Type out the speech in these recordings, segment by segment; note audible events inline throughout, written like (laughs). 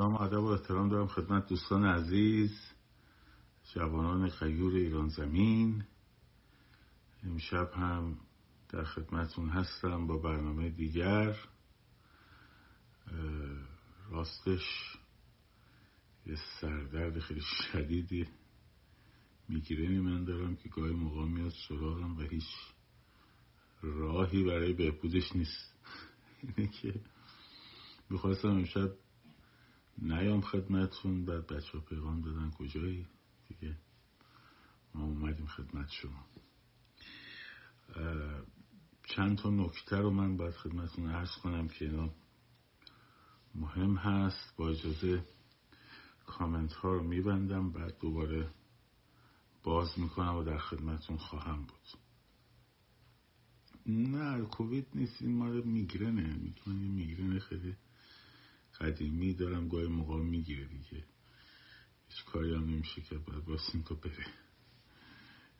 سلام ادب و احترام دارم خدمت دوستان عزیز جوانان خیور ایران زمین. امشب هم در خدمتون هستم با برنامه دیگر. راستش یه سردرد خیلی شدیدی میگیرنی من دارم که گاهی موقع میاد سراغم و هیچ راهی برای بهبودش نیست. (laughs) اینه که می‌خواستم امشب نیام خدمتون بعد بچه ها پیغام دادن. کجایی؟ دیگه ما اومدیم خدمت شما. چند تا نکته رو من باید خدمتون عرض کنم که اینا مهم هست. با اجازه کامنت ها رو میبندم. بعد دوباره باز می‌کنم و در خدمتون خواهم بود. نه کووید نیست. این مال میگرنه. میگن میگرنه خیلی قدیمی دارم گاهی موقع می‌گیره دیگه. هیچ کاری هم نمیشه که باید باسیم تو بره.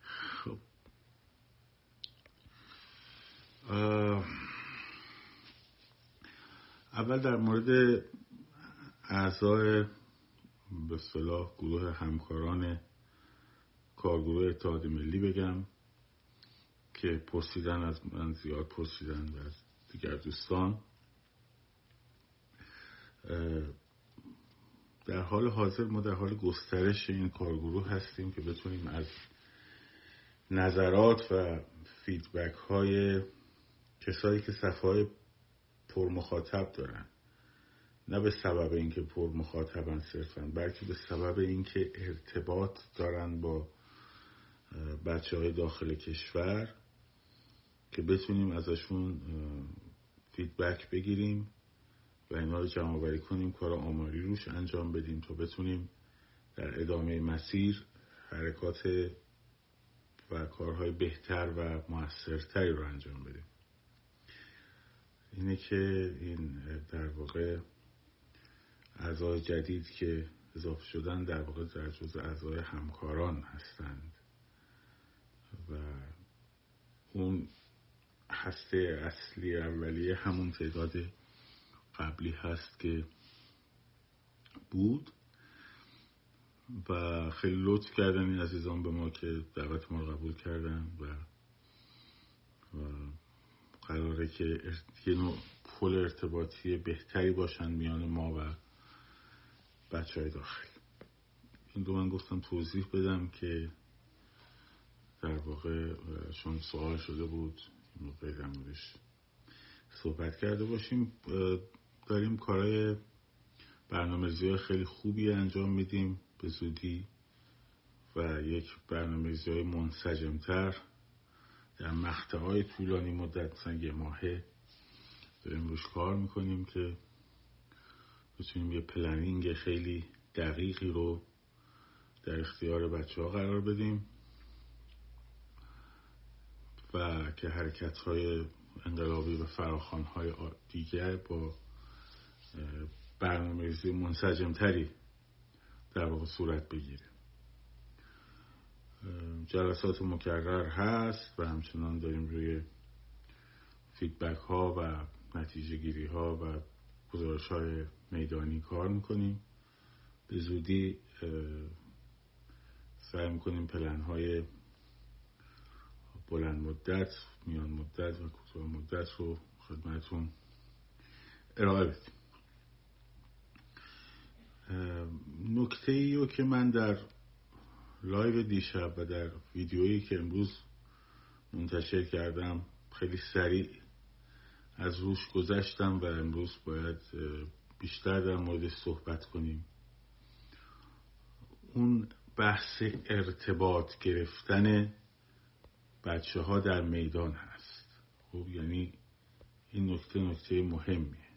خب. اول در مورد اعضای به صلاح گروه همکاران کارگروه اتحاد ملی بگم که پرسیدن از من زیاد پرسیدن و از دیگر دوستان. در حال حاضر ما در حال گسترش این کارگروه هستیم که بتونیم از نظرات و فیدبک های کسایی که صفحه پر مخاطب دارن. نه به سبب اینکه پر مخاطبن صرفا بلکه به سبب اینکه ارتباط دارن با بچه های داخل کشور که بتونیم ازشون فیدبک بگیریم. و اینا رو جمع بری کنیم کار آماری روش انجام بدیم تا بتونیم در ادامه مسیر حرکات و کارهای بهتر و موثرتری رو انجام بدیم. اینه که این در واقع اعضای جدید که اضافه شدن در واقع در جز اعضای همکاران هستند و اون هسته اصلی اولیه همون تعداد قبلی هست که بود و خیلی لطف کردن این عزیزان به ما که دعوت ما قبول کردن و, و قراره که یه نوع پل ارتباطی بهتری باشن میان ما و بچه های داخل. این دو من گفتم توضیح بدم که در واقع چون سوال شده بود موقع در صحبت کرده باشیم داریم کارهای های خیلی خوبی انجام میدیم به زودی و یک برنامه‌ریزی های منسجمتر در مقطع های طولانی مدت مثلا یه ماهه داریم روش کار می‌کنیم که بتونیم یه پلنینگ خیلی دقیقی رو در اختیار بچه ها قرار بدیم و که حرکت های انقلابی و فراخان های دیگر با برنامه‌ریزی منسجمتری در واقع صورت بگیره. جلسات مکرر هست و همچنان داریم روی فیدبک ها و نتیجه گیری ها و گزارش های میدانی کار می‌کنیم. به زودی سعی می‌کنیم پلن های بلند مدت میان مدت و کوتاه مدت رو خدمتون ارائه بدیم. نکته ای رو که من در لایو دیشب و در ویدیویی که امروز منتشر کردم خیلی سریع از روش گذشتم و امروز باید بیشتر در موردش صحبت کنیم. اون بحث ارتباط گرفتن بچه ها در میدان هست. خب یعنی این نکته نکته مهمیه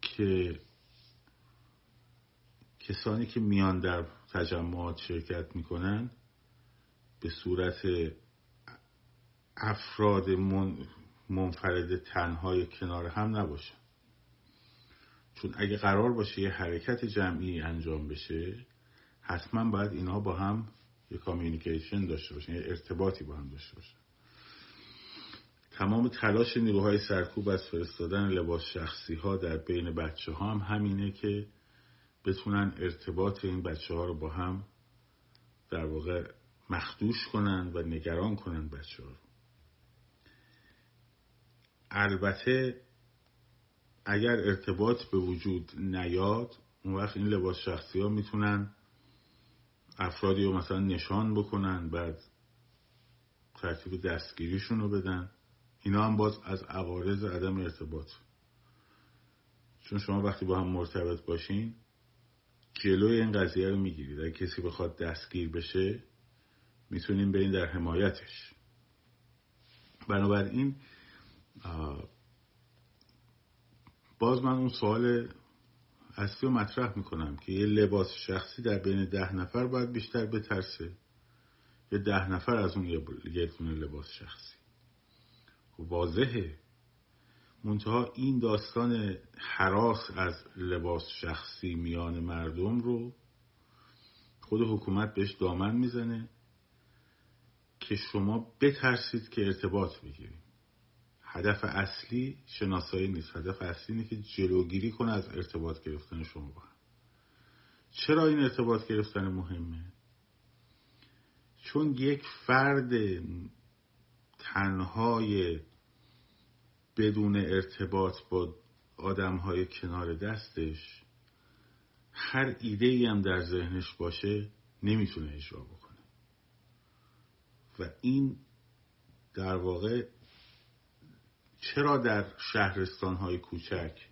که کسانی که میان در تجمعات شرکت می‌کنن به صورت افراد منفرد تنهای کنار هم نباشن. چون اگه قرار باشه یه حرکت جمعی انجام بشه حتما باید اینها با هم یه کامیونیکیشن داشته باشن یه ارتباطی با هم داشته باشن. تمام تلاش نیروهای سرکوب از فرستادن لباس شخصی ها در بین بچه ها هم همینه که بتونن ارتباط این بچه ها رو با هم در واقع مخدوش کنن و نگران کنن بچه ها رو. البته اگر ارتباط به وجود نیاد اون وقت این لباس شخصی ها می‌تونن افرادی رو مثلا نشان بکنن بعد ترتیب دستگیریشون رو بدن. اینا هم باز از عوارض عدم ارتباط. چون شما وقتی با هم مرتبط باشین جلوی این قضیه رو می‌گیرید. اگه کسی بخواد دستگیر بشه می‌تونیم برین در حمایتش. بنابراین باز من اون سوال اصلی رو مطرح می‌کنم که یه لباس شخصی در بین ده نفر باید بیشتر بترسه یه ده نفر از اون یه لباس شخصی؟ خب واضحه. منتها این داستان حراس از لباس شخصی میان مردم رو خود حکومت بهش دامن می‌زنه که شما بترسید که ارتباط بگیرید هدف اصلی شناسایی نیست. هدف اصلی اینه که جلوگیری کنه از ارتباط گرفتن شما با هم. چرا این ارتباط گرفتن مهمه؟ چون یک فرد تنهای بدون ارتباط با آدم های کنار دستش هر ایده ای هم در ذهنش باشه نمی‌تونه اجرا بکنه. و این در واقع چرا در شهرستان های کوچک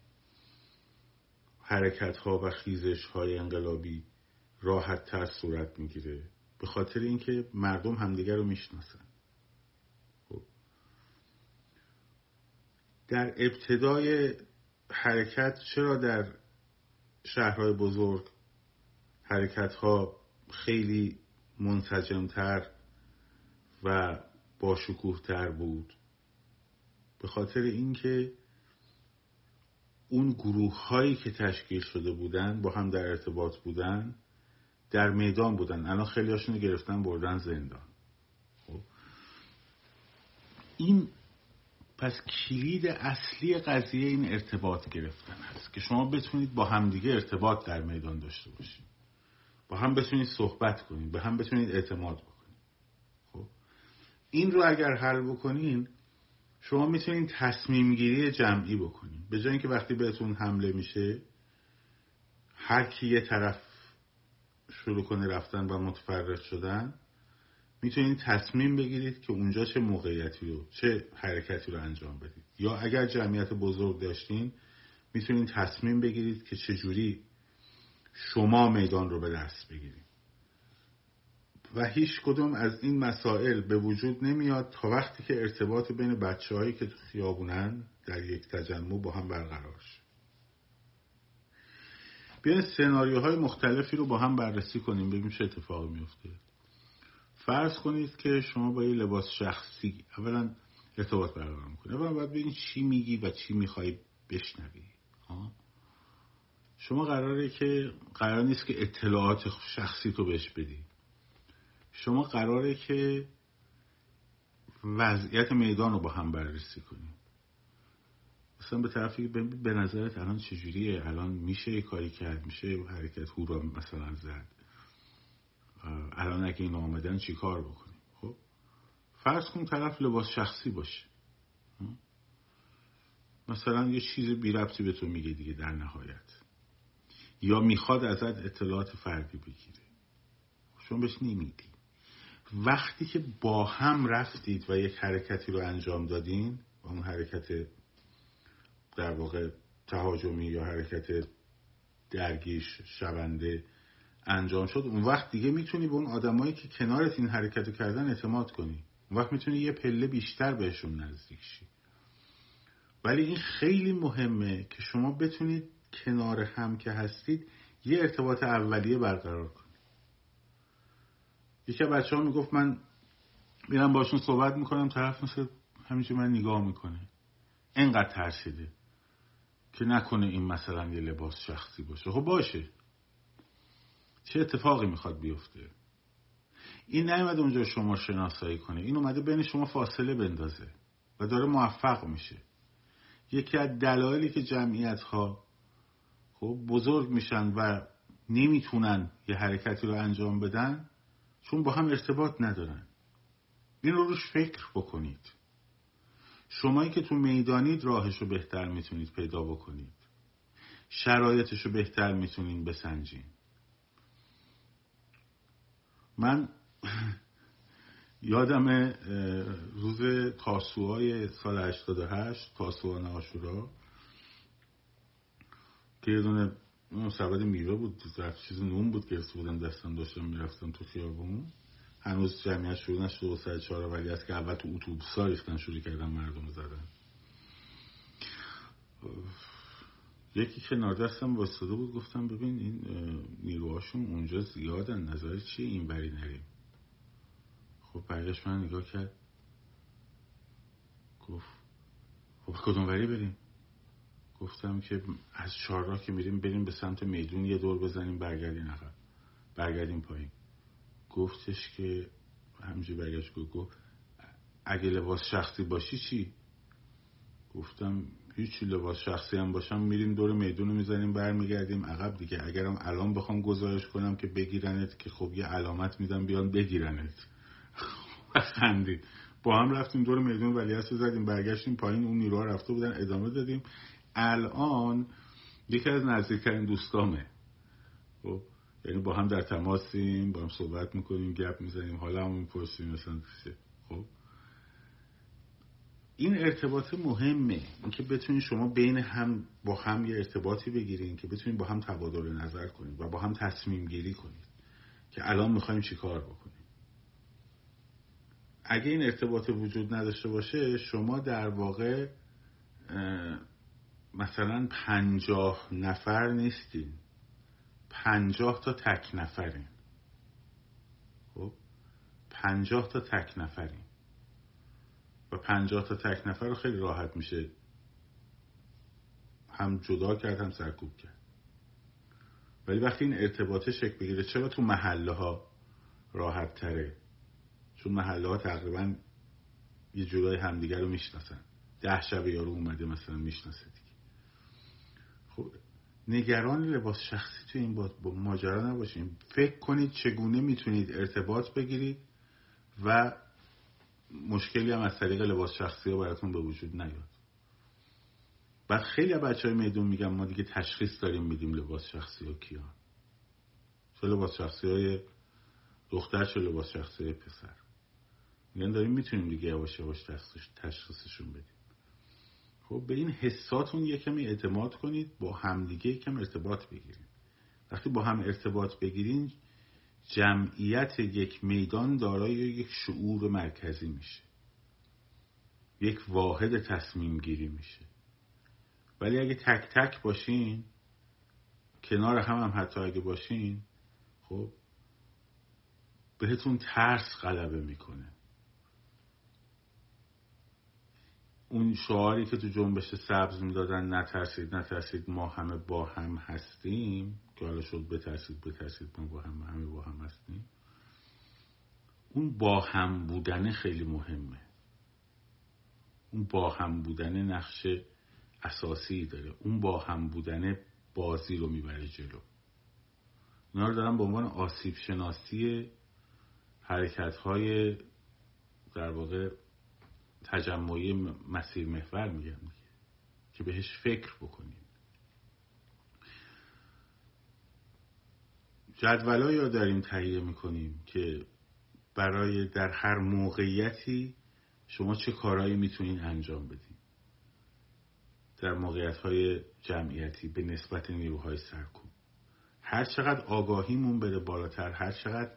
حرکت ها و خیزش های انقلابی راحت تر صورت می‌گیره؟ به خاطر اینکه مردم همدیگر رو می‌شناسن. در ابتدای حرکت چرا در شهرهای بزرگ حرکت ها خیلی منسجمتر و با تر بود؟ به خاطر اینکه اون گروه هایی که تشکیل شده بودن با هم در ارتباط بودن در میدان بودن. الان خیلی هاشون گرفتن بردن زندان. خب. این پس کلید اصلی قضیه این ارتباط گرفتن هست که شما بتونید با همدیگه ارتباط در میدان داشته باشید. با هم بتونید صحبت کنید به هم بتونید اعتماد بکنید. خب؟ این رو اگر حل بکنین شما می‌تونید تصمیم گیری جمعی بکنید به جای اینکه وقتی بهتون حمله میشه هر کی یه طرف شروع کنه رفتن و متفرق شدن می‌تونید تصمیم بگیرید که اونجا چه موقعیتی رو چه حرکتی رو انجام بدید. یا اگر جمعیت بزرگ داشتین می‌تونید تصمیم بگیرید که چجوری شما میدان رو به دست بگیرید. و هیچ کدوم از این مسائل به وجود نمیاد تا وقتی که ارتباط بین بچه هایی که تو خیابونن در یک تجمع با هم برقرار شه. بیاین سناریوهای مختلفی رو با هم بررسی کنیم ببینیم چه اتفاقی میفته فرض کنید که شما با یه لباس شخصی اولا ارتباط برقرار می‌کنی. اولا باید ببینید چی میگی و چی می‌خوای بشنوی. شما قراره که قرار نیست که اطلاعات شخصی تو بهش بدی. شما قراره که وضعیت میدان رو با هم بررسی کنیم مثلا به طرفی به نظرت الان چجوریه؟ الان میشه کاری کرد؟ میشه حرکت هورا مثلا زد؟ الان اگه این آمدن چی کار بکنیم؟ خب؟ فرض کن طرف لباس شخصی باشه. مثلا یه چیز بی ربطی به تو میگه دیگه در نهایت. یا می‌خواد ازت اطلاعات فردی بگیره. شما بهش نمیدی. وقتی که با هم رفتید و یک حرکتی رو انجام دادین و اون حرکت در واقع تهاجمی یا حرکت درگیش شونده انجام شد اون وقت دیگه می‌تونی به اون آدمایی که کنارت این حرکت کردن اعتماد کنی. اون وقت می‌تونی یه پله بیشتر بهشون نزدیک شی. ولی این خیلی مهمه که شما بتونید کنار هم که هستید یه ارتباط اولیه برقرار کنید یکی بچه ها می‌گفت من میرم باشون صحبت می‌کنم طرف مثل همیشه من نگاه می‌کنه. انقدر ترسیده که نکنه این مثلا یه لباس شخصی باشه. خب باشه. چه اتفاقی می‌خواد بیفته؟ این نیومده اونجا شما شناسایی کنه. این اومده بین شما فاصله بندازه و داره موفق میشه. یکی از دلایلی که جمعیت ها خب بزرگ میشن و نمی‌تونن یه حرکتی رو انجام بدن چون با هم ارتباط ندارن. این رو روش فکر بکنید. شمایی که تو می‌دانید راهش رو بهتر می‌تونید پیدا بکنید. شرایطش رو بهتر می‌تونید بسنجین من (clears throat) یادم روز تاسوهای سال 88 تاسوها ناشورا که یه دونه اون سبد میوه بود چیز نون بود که بودم دستم داشتم می‌رفتم تو خیابون. هنوز جمعیت شروع نشده و سر چهار ولی از که اول تو اتوبوس ها ریختن شروع کردن مردم زدن. یکی که نادستم واسطه بود گفتم ببین این نیروهاشون اونجا زیادن نظر چیه این بری نریم؟ خب برگشت من نگاه کرد. گفت خب کدوم وری بریم؟ گفتم که از چهارراه که میریم بریم به سمت میدون یه دور بزنیم برگردیم عقب برگردیم پایین. گفتش که همجوری برگشت گفت اگه لباس شخصی باشی چی؟ گفتم هیچی لباس شخصی هم باشم میریم دور میدون رو می‌زنیم برمیگردیم. عقب دیگه. اگرم الان بخوام گزارش کنم که بگیرنت که خب یه علامت میدم بیان بگیرنت. (laughs) خندید. با هم رفتیم دور میدون ولی زدیم؟ برگشتیم پایین اون نیروها رفته بودن ادامه دادیم. الان یکی از نزدیکترین دوستامه. خب یعنی با هم در تماسیم با هم صحبت می‌کنیم گپ می‌زنیم حالا هم می‌پرسیم مثلا خب این ارتباط مهمه. اینکه بتونید شما بین هم با هم یه ارتباطی بگیرین که بتونید با هم تبادل نظر کنید و با هم تصمیم گیری کنید که الان می‌خوایم چیکار بکنیم. اگه این ارتباط وجود نداشته باشه شما در واقع مثلا پنجاه نفر نیستین. پنجاه تا تک نفرین. خب؟ پنجاه تا تک نفرین. و پنجاه تا تک نفر رو خیلی راحت میشه هم جدا کرد هم سرکوب کرد. ولی وقتی این ارتباطه شکل بگیره چرا تو محله ها راحت تره چون محله ها تقریبا یه جورای همدیگر رو می‌شناسن. ده شب یارو اومده مثلا می‌شناسه دیگه. خب نگران لباس شخصی تو این با ماجرا نباشین. فکر کنید چگونه می‌تونید ارتباط بگیرید و مشکلی هم از طریق لباس شخصی ها براتون به وجود نیاد. بعد خیلی بچه های میدون میگم ما دیگه تشخیص داریم میدیم لباس شخصی ها کیا چه لباس شخصی های دختر چه لباس شخصی های پسر. میگن داریم می‌تونیم دیگه یواش یواش تشخیصشون بدیم. خب به این حساتون یه کمی اعتماد کنید با همدیگه یکم ارتباط بگیرید. وقتی با هم ارتباط بگیرین جمعیت یک میدان دارای یک شعور مرکزی میشه. یک واحد تصمیم گیری میشه. ولی اگه تک تک باشین کنار هم هم حتی اگه باشین خب بهتون ترس غلبه می‌کنه. اون شعاری که تو جنبش سبز می‌دادن نترسید نترسید ما همه با هم هستیم که حالا شد بترسید بترسید ما با هم همه با هم هستیم اون با هم بودن خیلی مهمه. اون با هم بودن نقش اساسی داره. اون با هم بودن بازی رو می‌بره جلو. اینا رو دارم به عنوان آسیب شناسی حرکت های در واقع تجمعی مسیر محور میگم که بهش فکر بکنیم جدولایی رو داریم تهیه می‌کنیم که برای در هر موقعیتی شما چه کارهایی می‌تونین انجام بدین. در موقعیت های جمعیتی به نسبت نیروهای سرکوب. هر چقدر آگاهیمون بره بالاتر هر چقدر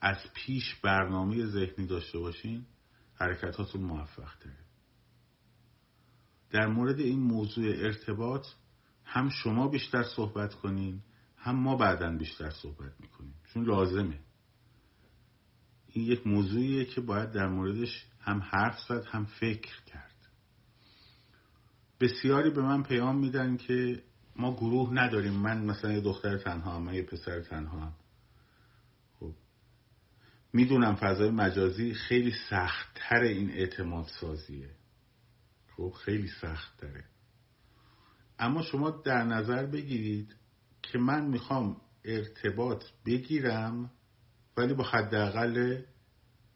از پیش برنامه ذهنی داشته باشین حرکتاتون موفق تره در مورد این موضوع ارتباط هم شما بیشتر صحبت کنین هم ما بعدا بیشتر صحبت می‌کنیم. چون لازمه. این یک موضوعیه که باید در موردش هم حرف زد هم فکر کرد. بسیاری به من پیام میدن که ما گروه نداریم. من مثلا یه دختر تنها هم من یه پسر تنها هم می‌دونم فضای مجازی خیلی سختتر این اعتماد سازیه. خب خیلی سخت اما شما در نظر بگیرید که من می‌خوام ارتباط بگیرم ولی با حداقل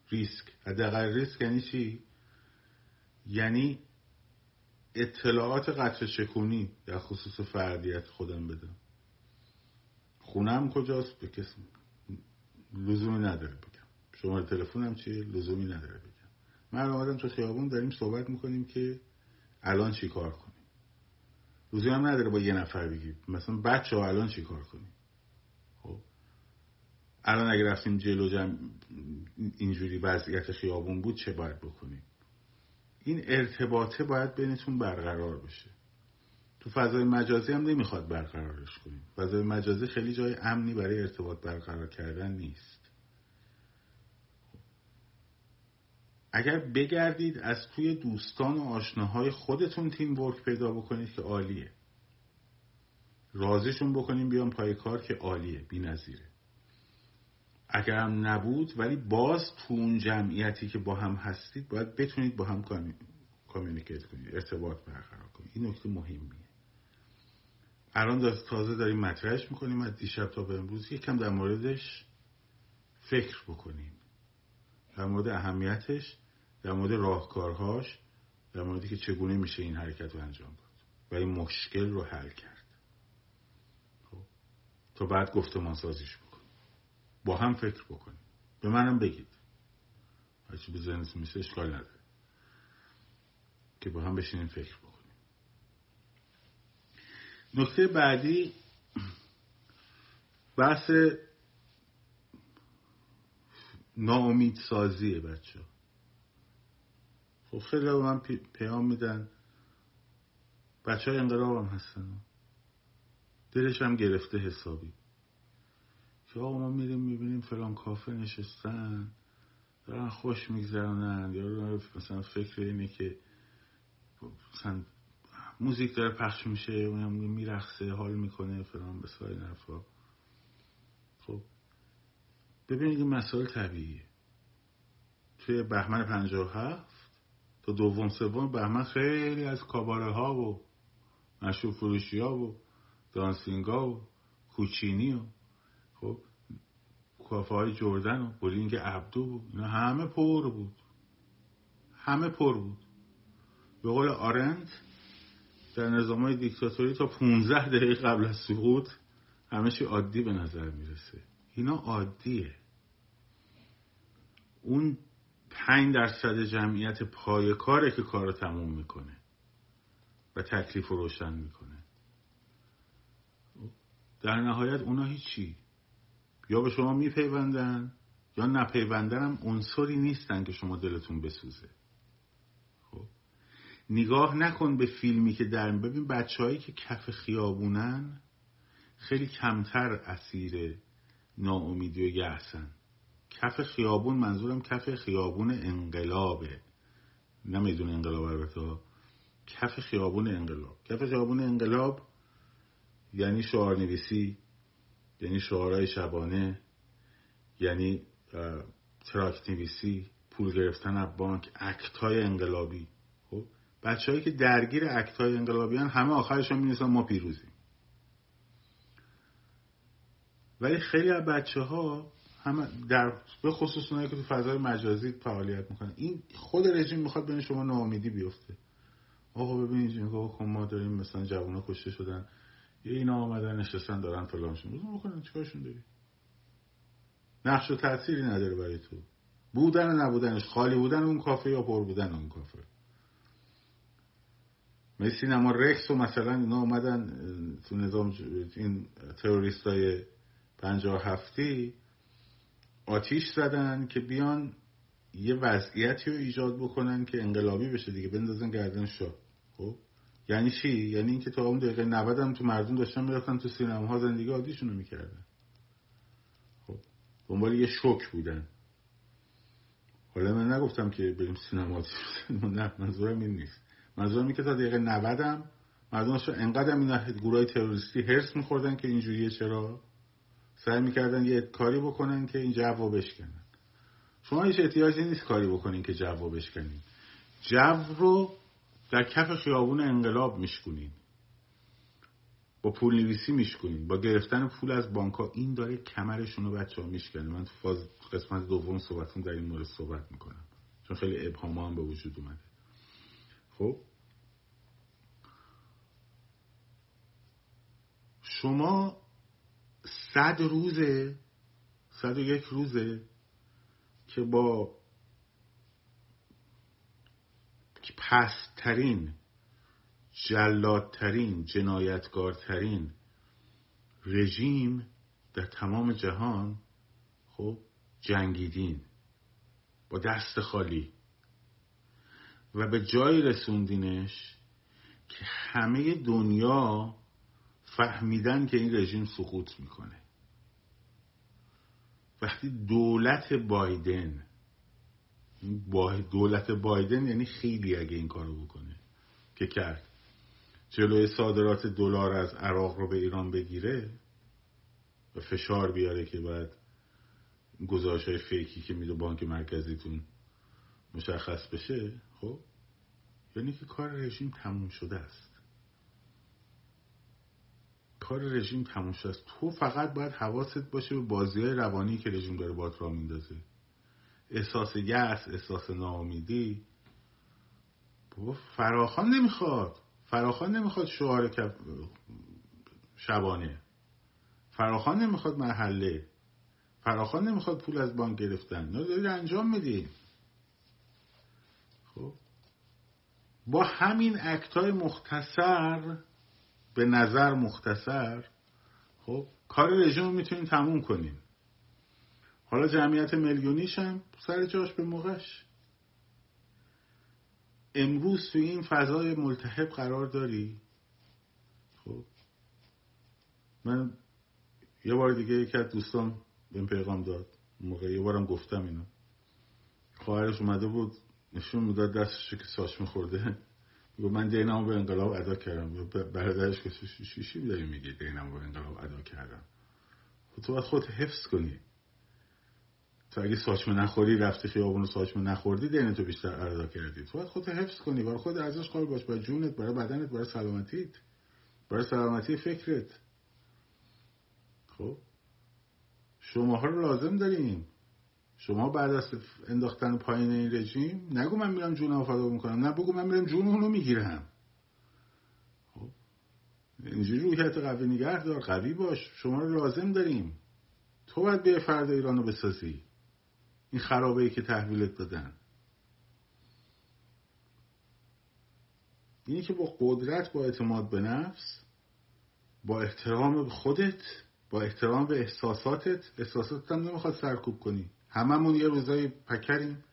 ریسک. حداقل ریسک یعنی چی؟ یعنی اطلاعات قطر چکونی در خصوص فردیت خودم بدم. خونم کجاست؟ به کسی لزومی نداره. شماره تلفنم چیه؟ لزومی نداره بگم. من آمدم تو خیابون داریم صحبت می‌کنیم که الان چی کار کنیم؟ لزومی هم نداره با یه نفر بگید مثلا بچه ها الان چی کار کنیم؟ خب. الان اگه رفتیم جلو جم اینجوری وضعیت خیابون بود چه باید بکنیم؟ این ارتباطه باید بینتون برقرار بشه. تو فضای مجازی هم نمی‌خواد برقرارش کنیم. فضای مجازی خیلی جای امنی برای ارتباط برقرار کردن نیست. اگر بگردید از توی دوستان و آشناهای خودتون تیم ورک پیدا بکنید که عالیه. رازشون بکنیم بیان پای کار که عالیه بی نظیره. اگر هم نبود ولی باز تو اون جمعیتی که با هم هستید باید بتونید با هم کامیونیکیت کنید ارتباط برقرار کنید. این نکته مهمیه. الان تازه داریم مطرحش می‌کنیم از دیشب تا به امروز یکم در موردش فکر بکنیم. در مورد اهمیتش در مورد راهکارهاش در موردی که چگونه میشه این حرکت رو انجام داد. و این مشکل رو حل کرد. خب. تا بعد گفتمان سازیش بکنیم با هم فکر بکنیم. به منم بگید. هرچی به ذهنتون میشه اشکال نداره. که با هم بشینیم فکر بکنیم. نکته بعدی بحث ناامید سازیه بچه خب خیلی به من پیام میدن. بچه های انقلاب هم هستن. دلش هم گرفته حسابی. که آقا ما میریم می‌بینیم فلان کافه نشستن. دارن خوش میگذرانن یا مثلا فکر اینه که مثلا موزیک داره پخش میشه اونم میرخصه حال می‌کنه فلان به سای نرفا خب ببینید این مسائل طبیعیه. توی بهمن پنجاه هفت تا دوم سوم بهمن خیلی از کاباره ها و مشروب فروشی ها و دانسینگ ها و کوچینی و خب کافه های جردن و بولینگ عبدو و اینا همه پر بود. همه پر بود. به قول آرند در نظام های دیکتاتوری تا 15 دقیقه قبل از سقوط همه چی عادی به نظر می‌رسه. اینا عادیه. اون پنج درصد جمعیت پای کاره که کار رو تموم می‌کنه و تکلیف رو روشن می‌کنه. در نهایت اونا هیچی. یا به شما میپیوندن یا نپیوندن هم عنصری نیستن که شما دلتون بسوزه. خب. نگاه نکن به فیلمی که در ببین بچههایی که کف خیابونن خیلی کمتر اسیر ناامیدی و یحسن کف خیابون منظورم کف خیابون انقلابه. نمیدون انقلاب البته کف خیابون انقلاب. کف خیابون انقلاب یعنی شعار نویسی یعنی شعارهای شبانه یعنی تراک نویسی پول گرفتن از بانک act های انقلابی. خب؟ بچههایی که درگیر act های انقلابی هن همه آخرشون می‌گن ما پیروزیم. ولی خیلی از بچه ها همه در به خصوص اونایی که تو فضای مجازی فعالیت می‌کنن. این خود رژیم می‌خواد بین شما ناامیدی بیفته. آقا ببینید نگاه کن ما داریم مثلا جوونا کشته شدن. یه اینا آمدن نشستن دارن فلانشون بزن بکنن چیکارشون داری؟ نقش و تأثیری نداره برای تو. بودن و نبودنش خالی بودن اون کافه یا پر بودن اون کافه؟ مثل سینما رکس و مثلا اینا آمدن تو نظام این تروریست های پنجاه هفتی آتیش زدن که بیان یه وضعیتی رو ایجاد بکنن که انقلابی بشه دیگه بندازن گردن شاه. خب؟ یعنی چی؟ یعنی اینکه تا اون دقیقه 90 هم تو مردم داشتن می‌رفتن تو سینما ها زندگی عادیشون رو می‌کردن. خب؟ دنبال یه شوک بودن. حالا من نگفتم که بریم سینما. (laughs) نه منظورم این نیست. منظورم این که تا دقیقه 90 هم مردم انقدر این گروه تروریستی هرس میخوردن که اینجوریه چرا؟ سعی می‌کردن یه کاری بکنن که این جو بشکنن. شما هیچ احتیاجی نیست کاری بکنین که جو بشکنین. جو رو در کف خیابون انقلاب میشکنین با پول نویسی میشکنین با گرفتن پول از بانک ها این داره کمرشون رو بچه ها میشکنه. من تو فاز قسمت دوم صحبتون در این مورد صحبت می‌کنم. چون خیلی ابهام هم به وجود اومده. خب؟ شما صد روزه صد و یک روزه که با پسترین جلادترین جنایتکارترین رژیم در تمام جهان خب جنگیدین با دست خالی. و به جای رسوندینش که همه دنیا فهمیدن که این رژیم سقوط می‌کنه. وقتی دولت بایدن دولت بایدن یعنی خیلی اگه این کارو بکنه که کرد. جلوی صادرات دلار از عراق رو به ایران بگیره و فشار بیاره که بعد گزارش های فیکی که میده بانک مرکزیتون مشخص بشه خب؟ یعنی که کار رژیم تموم شده است. کار رژیم تموم است تو فقط باید حواست باشه به بازی های روانی که رژیم داره بات را میندازه. احساس یأس احساس ناامیدی. فراخان نمی‌خواد. فراخان نمی‌خواد شعار شبانه. فراخان نمی‌خواد محله. فراخان نمی‌خواد پول از بانک گرفتن. نه دارید انجام می‌دید خب. با همین اکتای مختصر به نظر مختصر خب کار رژیم می‌تونیم تموم کنیم. حالا جمعیت میلیونیش هم سر جاش به موقعش. امروز تو این فضای ملتحب قرار داری؟ خب. من یه بار دیگه یکی از دوستان به پیغام داد. موقع یه بارم گفتم اینو. خواهرش اومده بود نشون می‌داد دستش که ساش میخورده. من دینمو به انقلاب ادا کردم. برادرش که شیشی داری میگی دینمو به انقلاب ادا کردم؟ خب تو باید خود حفظ کنی. تو اگه ساچمه نخوری رفتی خیابون ساچمه نخوردی دین تو بیشتر ادا کردی. تو باید خودت حفظ کنی. برای خود ازش قائل باش. برای جونت برای بدنت برای سلامتیت. برای سلامتی فکرت. خب؟ شماها رو لازم داریم. شما بعد از انداختن پایین این رژیم نگو من میرم جون فدا می‌کنم نه بگو من میرم جون اونو می‌گیرم. خب اینجوری روحیت قوی نگه دار قوی باش شما رو لازم داریم. تو باید به فرد ایران رو بسازی. این خرابه ای که تحویلت دادن. اینی که با قدرت با اعتماد به نفس با احترام به خودت با احترام به احساساتت احساساتت هم نمی‌خواد سرکوب کنی. هممون یه روزای پکریم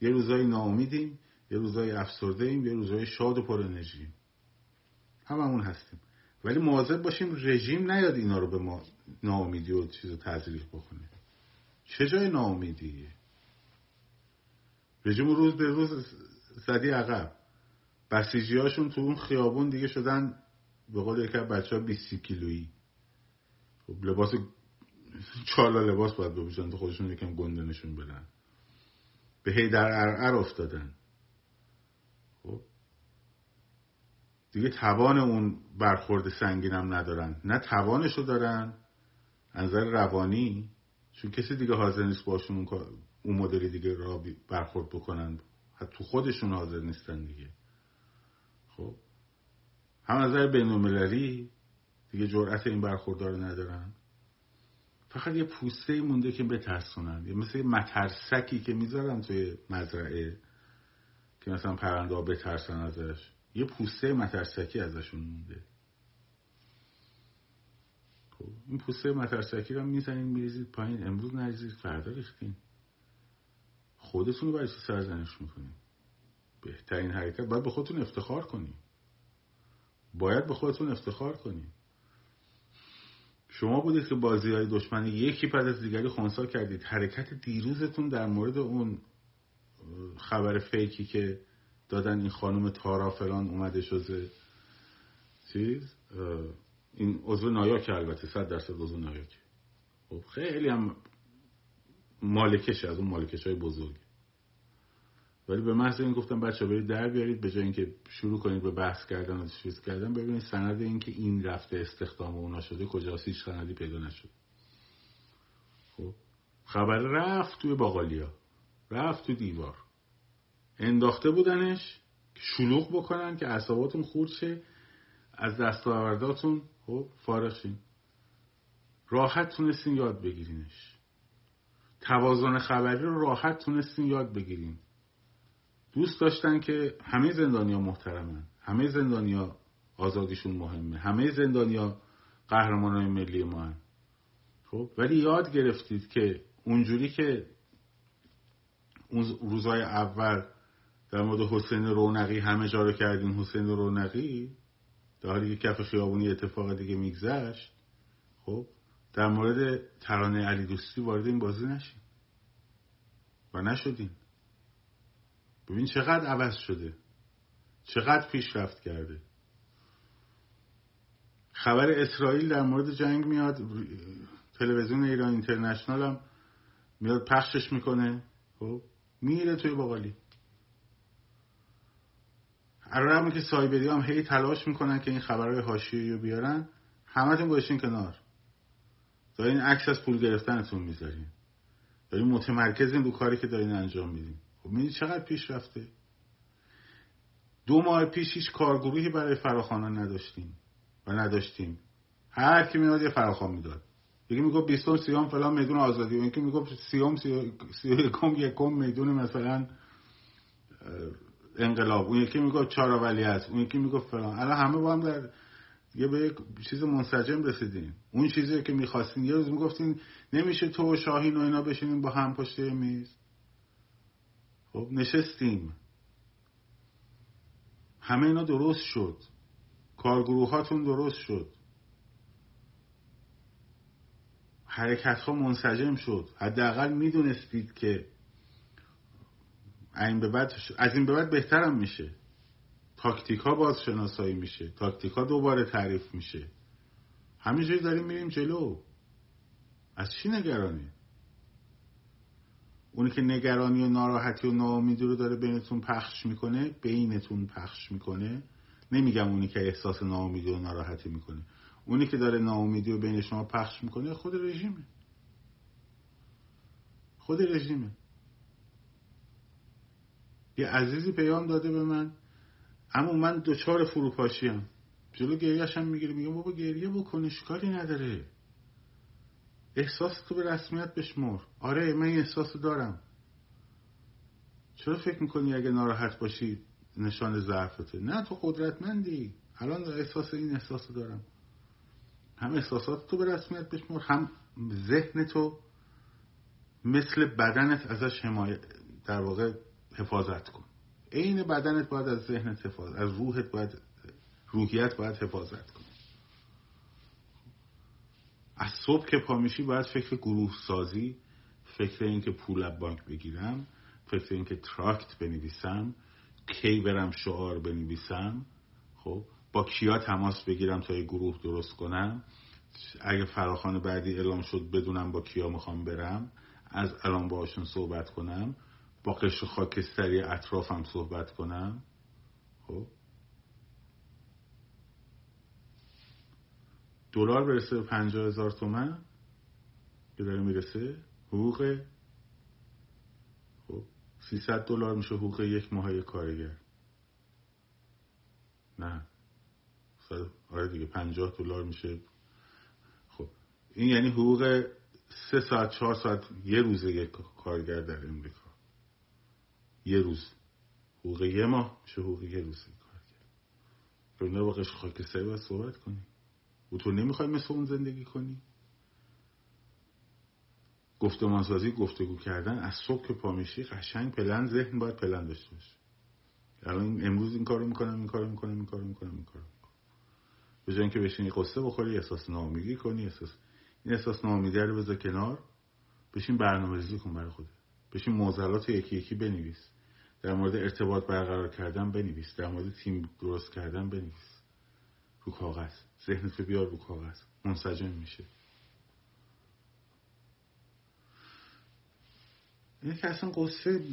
یه روزای ناامیدیم یه روزای افسرده ایم یه روزای شاد و پر انرژی. هممون هستیم. ولی مواظب باشیم رژیم نیاد اینا رو به ما ناامیدی و چیز رو تزریق بکنه. چه جای ناامیدیه؟ رژیم روز به روز زدی عقب. بسیجی هاشون تو اون خیابون دیگه شدن به قول یکی بچه ها 20 کیلویی. خب لباس چالا لباس باید بپوشن تو خودشون یکم گنده نشون بدن. به هی در ارعر افتادن. خب. دیگه توان اون برخورد سنگینم ندارن. نه توانشو دارن نظر روانی چون کسی دیگه حاضر نیست باشون اون مدلی دیگه را برخورد بکنن. حتی تو خودشون حاضر نیستن دیگه. خب. هم نظر بینالمللی دیگه جرأت این برخوردار ندارن. فقط یه پوسته مونده که بترسونن. یه مثل یه مترسکی که می‌ذارن توی مزرعه که مثلا پرنده ها بترسن ازش. یه پوسته مترسکی ازشون مونده. خب این پوسته مترسکی رو می‌زنین میریزید پایین. امروز نریزید فردا ریختین. خودتون رو برای چی سرزنش می‌کنین بهترین حرکت باید به خودتون افتخار کنیم باید به خودتون افتخار کنیم شما بودید که بازی های دشمنی یکی بعد از دیگری خونسا کردید. حرکت دیروزتون در مورد اون خبر فیکی که دادن این خانم تارا فلان اومده شده. چیز؟ این عضو نایاک البته صد درصد عضو نایاک. خب خیلی هم مالکش از اون مالکش های بزرگ. ولی به محض این گفتم بچه برید در بیارید به جای اینکه شروع کنید به بحث کردن و چیز کردن ببینید سند این که این رفته استخدام اونا شده کجاست؟ هیچ سندی پیدا نشد. خب. خبر رفت توی باقالیا. رفت تو دیوار. انداخته بودنش که شلوغ بکنن که اعصاباتون خورد شه از دستاورداتون خب فارغ شین راحت تونستین یاد بگیرینش. توازن خبری رو راحت تونستین یاد بگیرین. دوست داشتن که همه زندانیا محترمن همه زندانیا آزادیشون مهمه همه زندانیا قهرمان های ملی ما هن. خب ولی یاد گرفتید که اونجوری که اون روزای اول در مورد حسین رونقی همه جا رو کردین حسین رونقی در حالی که کف خیابونی اتفاق دیگه میگذشت خب در مورد ترانه علی دوستی وارد این بازی نشین و نشدین ببین چقدر عوض شده. چقدر پیشرفت کرده. خبر اسرائیل در مورد جنگ میاد. تلویزیون ایران اینترنشنال هم میاد پخشش می‌کنه. خب میره توی باقالی. هر که سایبری هم هی تلاش می‌کنن که این خبرهای حاشیه‌ای رو بیارن همتون گوشین کنار. دارین عکس از پول گرفتنتون می‌ذارین. دارین متمرکزین رو کاری که دارین انجام میدین. می‌دید چقدر پیش رفته؟ دو ماه پیش هیچ کارگروهی برای فراخوانان نداشتیم و نداشتیم. هر کی میاد یه فراخوان می‌داد. یکی میگو بیستم سیام فلان میدون آزادی. و یکی میگو سیام سی یکم یکم میدون مثلا انقلاب. اون یکی میگو چاراولی هست. اون یکی میگو فلان. الان همه با هم در یه به یک چیز منسجم رسیدیم. اون چیزی که می‌خواستین یه روز می‌گفتین نمیشه تو و شاهین و اینا بشینیم با هم پشت میز. خب نشستیم. همه اینا درست شد. کارگروهاتون درست شد. حرکت ها منسجم شد. حداقل می‌دونستید که این به بعد از این به بعد بهترم میشه. تاکتیک ها بازشناسایی میشه. تاکتیک ها دوباره تعریف میشه. همینجوری داریم میریم جلو. از چی نگرانی اونی که نگرانی و ناراحتی و ناامیدی رو داره بینتون پخش می‌کنه بینتون پخش می‌کنه. نمیگم اونی که احساس ناامیدی و ناراحتی می‌کنه. اونی که داره ناامیدی و بین شما پخش می‌کنه خود رژیمه. خود رژیمه. یه عزیزی پیام داده به من. اما من دوچار فروپاشی هم جلو گریهش هم می‌گیره. میگم بابا گریه بکنش کاری نداره. احساس تو به رسمیت بشمر آره من این احساس دارم. چرا فکر می‌کنی اگه ناراحت باشی نشان ضعفته؟ نه تو قدرتمندی. الان احساس این احساس دارم. هم احساسات تو به رسمیت بشمر هم ذهن تو مثل بدنت ازش حمایت در واقع حفاظت کن. عین بدنت باید از ذهنت حفاظت از روحت باید روحیت باید حفاظت کن. از صبح که پا میشی باید فکر گروه سازی فکر اینکه پول از بانک بگیرم فکر اینکه تراکت بنویسم کی برم شعار بنویسم. خب با کیا تماس بگیرم تا یه گروه درست کنم؟ اگه فراخان بعدی اعلام شد بدونم با کیا می‌خوام برم از الان باشون صحبت کنم با قشر خاکستری اطرافم صحبت کنم. خب؟ دلار برسه به پنجاه هزار تومن که داره می‌رسه حقوق خب سیصد دلار میشه حقوق یک ماهه کارگر. نه. آره دیگه پنجاه دلار میشه. خب این یعنی حقوق سه ساعت چهار ساعت یه روزه یک کارگر در امریکا. یه روز. حقوق یه ماه میشه حقوق یه روزه کارگر. با قشر خاکستری باید صحبت کنی و تو نمی‌خوای مثل اون زندگی کنی؟ گفتمانسازی گفتگو کردن از صبح که پا میشی قشنگ پلن ذهن باید پلن داشته باشه. الان امروز این کارو می‌کنم این کارو می‌کنم این کارو می‌کنم این کارو به جای اینکه بشینی قصه بخوری احساس ناامیدی کنی احساس این احساس ناامیدی رو بذار کنار. بشین برنامه ریزی کن برای خودت. بشین معضلات یکی یکی بنویس. در مورد ارتباط برقرار کردن بنویس. در مورد تیم درست کردن بنویس. رو کاغذ. ذهنت بیار رو کاغذ. منسجم میشه. اینه که اصلا قصه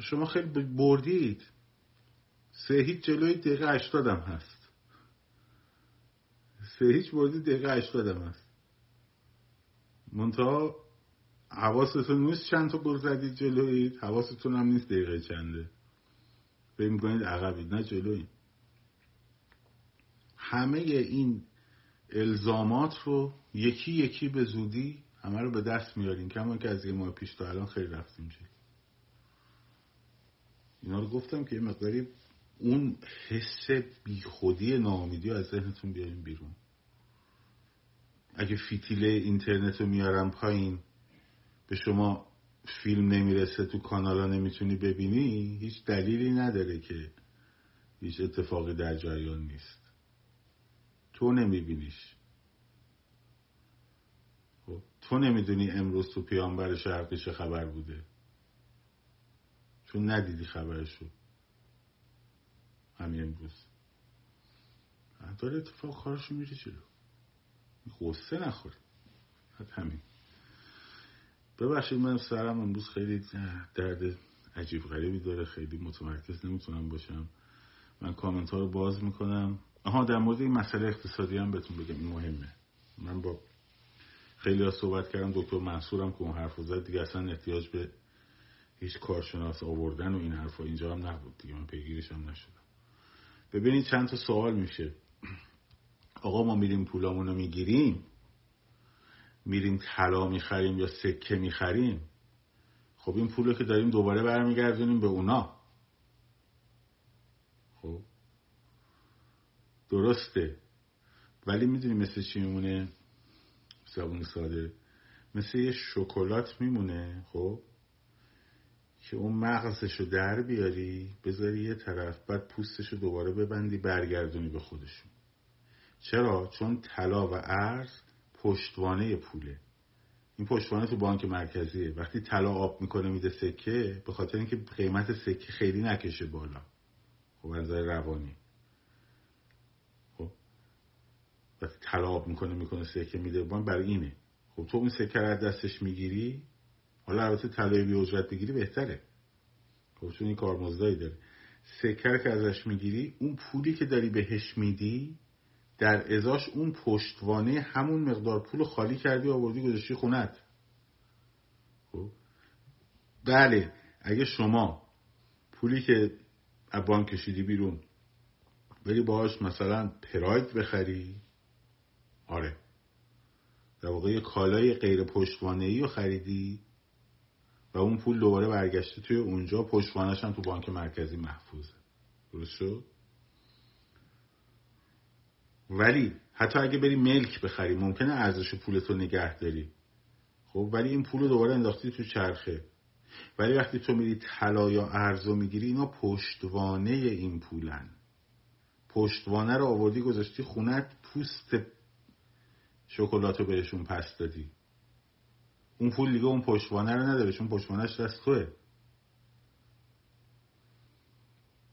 شما خیلی بردید. سه هیچ جلوی دقیقه هشتادم هست. سه هیچ بردید دقیقه هشتادم هست. منتها حواستون نیست چند تا گل زدید جلویید. حواستون هم نیست دقیقه چنده. فکر می‌کنید عقبید. نه جلویید. همه این الزامات رو یکی یکی به زودی همه رو به دست میاریم کما که از یه ماه پیش تا الان خیلی رفتیم جلو. اینا رو گفتم که یه مقداری اون حس بیخودی ناامیدی از ذهنتون بیاریم بیرون. اگه فیتیله اینترنت رو میارم پایین به شما فیلم نمی‌رسه تو کانالا نمی‌تونی ببینی هیچ دلیلی نداره که هیچ اتفاقی در جریان نیست. تو نمیبینیش. خب تو نمی‌دونی امروز تو پیانبر شرقی چه خبر بوده. چون ندیدی خبرشو. همین امروز. داره اتفاق کارشو میره جلو. غصه نخوری همین. ببخشید من سرم امروز خیلی درد عجیب غریبی داره. خیلی متمرکز نمی‌تونم باشم. من کامنت ها رو باز می‌کنم. آها در مورد این مسئله اقتصادی هم بهتون بگم مهمه. من با خیلی ها صحبت کردم دکتر منصورم که اون حرف زد دیگه اصلا احتیاج به هیچ کارشناس آوردن و این حرفا اینجا هم نبود دیگه من پیگیرش هم نشدم. ببینید چند تا سوال میشه. آقا ما میریم پولامونو می‌گیریم؟ میریم طلا می‌خریم یا سکه می‌خریم؟ خب این پولو که داریم دوباره برمیگردونیم به اونا. خب درسته. ولی می‌دونی مثل چی میمونه؟ زبون ساده. مثل یه شکلات میمونه خب؟ که اون مغزشو در بیاری بذاری یه طرف بعد پوستشو دوباره ببندی برگردونی به خودشون. چرا؟ چون طلا و ارز پشتوانه پوله. این پشتوانه تو بانک مرکزیه. وقتی طلا آب می‌کنه میده سکه به خاطر اینکه قیمت سکه خیلی نکشه بالا. خب از روانی خب طلا آب می‌کنه می‌کنه سکه میده بانک برای اینه. خب تو اون سکه رو دستش می‌گیری حالا البته طلای بی اجرت بگیری بهتره. خب چون این کارمزدایی داره. سکر که ازش می‌گیری اون پولی که داری بهش میدی در ازاش اون پشتوانه همون مقدار پول خالی کردی آوردی گذاشتی خونت. خب؟ بله اگه شما پولی که از بانک کشیدی بیرون بری باهاش مثلا پراید بخری آره. در واقع یه کالای غیر پشتوانه ای رو خریدی و اون پول دوباره برگشته توی اونجا پشتوانش هم تو بانک مرکزی محفوظه. درست شد؟ ولی حتی اگه بری ملک بخری ممکنه ارزش پولتو نگه داری. خب ولی این پول دوباره انداختی تو چرخه. ولی وقتی تو میری طلا یا ارزو می‌گیری اینا پشتوانه این پولن. پشتوانه رو آوردی گذاشتی خونت پوست شکلاتو بهشون پس دادی. اون پول دیگه اون پشتوانه رو نداره چون پشتوانهش دست توه.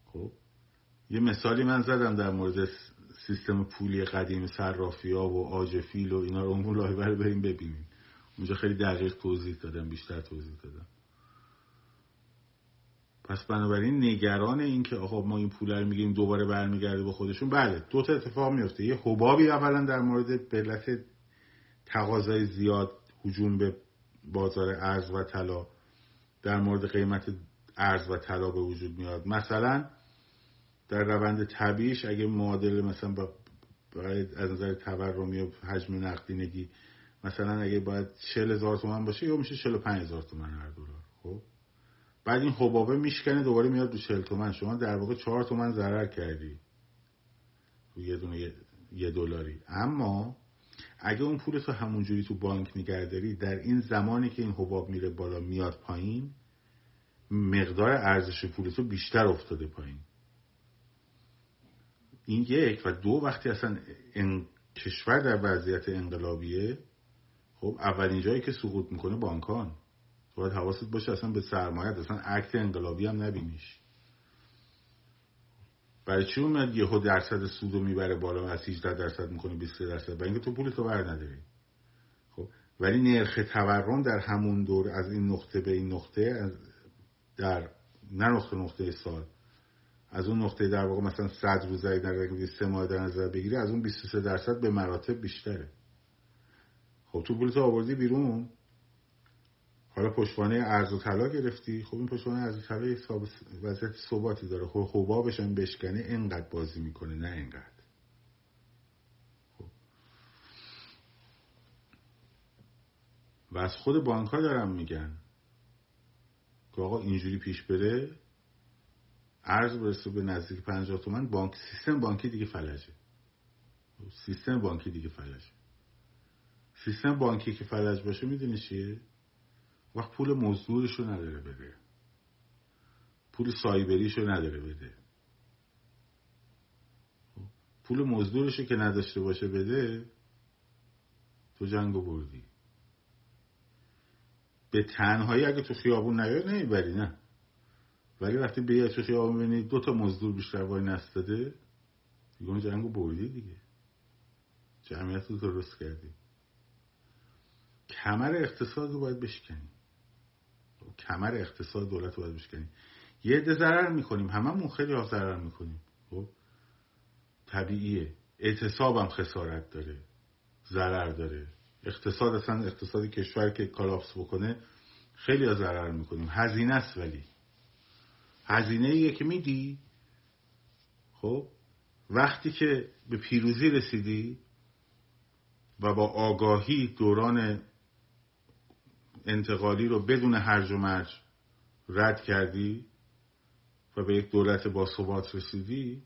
خب یه مثالی من زدم در مورد سیستم پولی قدیم صرافی ها و آجفیل و اینا رو اون رو بریم ببینیم. اونجا خیلی دقیق توضیح دادم بیشتر توضیح دادم. پس بنابراین نگران این که آقا ما این پول رو میگیم دوباره برمیگرده به خودشون بله دو تا اتفاق میفته یه حبابی اولا در مورد بلت تقاضای زیاد هجوم به بازار ارز و طلا در مورد قیمت ارز و طلا به وجود میاد. مثلا در روند طبیعیش اگه معادل مثلا با از نظر تورمی و حجم نقدینگی مثلا اگه باید 40 هزار تومن باشه یا میشه 45 هزار تومن هر دلار. بعد این حبابه میشکنه دوباره میاد دو 40 تومن. شما در واقع 4 تومن ضرر کردی. یه دونه یه دلاری. اما اگه اون پول تو همونجوری تو بانک نگهداری در این زمانی که این حباب میره بالا میاد پایین مقدار ارزش پول تو بیشتر افتاده پایین. این یک و دو وقتی اصلا این کشور در وضعیت انقلابیه خب اولین جایی که سقوط می‌کنه بانکان. باید حواست باشه اصلا به سرمایت اصلا عکت انقلابی هم نبینیش. برای چی اومد یهو درصد سودو می‌بره بالا از 18 درصد می‌کنه 23 درصد؟ برای اینکه تو پول تو بر نداری خب ولی نرخ تورم در همون دور از این نقطه به این نقطه در نه نقطه نقطه سال. از اون نقطه در واقع مثلا 100 روزه در سه ماه در نظر بگیری از اون 23 درصد به مراتب بیشتره. خب تو پولتو آوردی بیرون. حالا پشتوانه ارز و طلا گرفتی؟ خب این پشتوانه ارز و طلا یک وضعیت ثباتی داره. خب حبابش هم بشکنه اینقدر بازی می‌کنه نه اینقدر. خب. و از خود بانک ها دارم میگن. که آقا اینجوری پیش بره ارز برسه به نزدیک 50 تومن بانک سیستم بانکی دیگه فلجه. سیستم بانکی دیگه فلجه. سیستم بانکی که فلج باشه می‌دونی چیه؟ وقت پول مزدورشو نداره بده. پول سایبریشو نداره بده. پول مزدورشو که نداشته باشه بده تو جنگو بردی. به تنهایی اگه تو خیابون نیای نمی‌بری نه. ولی وقتی به تو خیابون ببینی دو تا مزدور بیشتر وای نستاده دیگه اون جنگو بردی دیگه. جمعیت رو درست کردی. کمر اقتصاد رو باید بشکنی. کمر اقتصاد دولت باید بشکنی یه عده ضرر می‌کنیم. هممون خیلی ها ضرر می‌کنیم. خب؟ طبیعیه. اعتصاب خسارت داره. ضرر داره. اقتصاد اصلا اقتصادی کشور که کالاپس بکنه خیلی ها ضرر می‌کنیم. هزینه است ولی. هزینه ایه که میدی. خب؟ وقتی که به پیروزی رسیدی و با آگاهی دوران انتقالی رو بدون هرج و مرج رد کردی و به یک دولت با ثبات رسیدی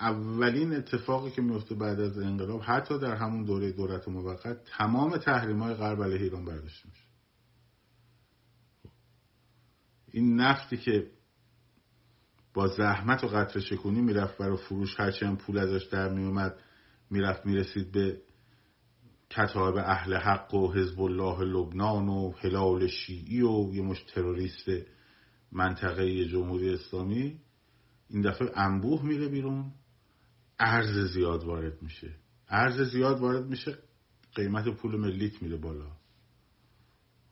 اولین اتفاقی که میفته بعد از انقلاب حتی در همون دوره دولت موقت تمام تحریم های غرب علیه ایران برداشته میشه. این نفتی که با زحمت و قطر شکونی می‌رفت برای فروش هرچی هم پول ازش در میومد می‌رفت می‌رسید به کتاب اهل حق و حزب الله لبنان و هلال شیعی و یه مش تروریست منطقه جمهوری اسلامی این دفعه انبوه میره بیرون ارز زیاد وارد میشه. ارز زیاد وارد میشه قیمت پول ملیت میره بالا.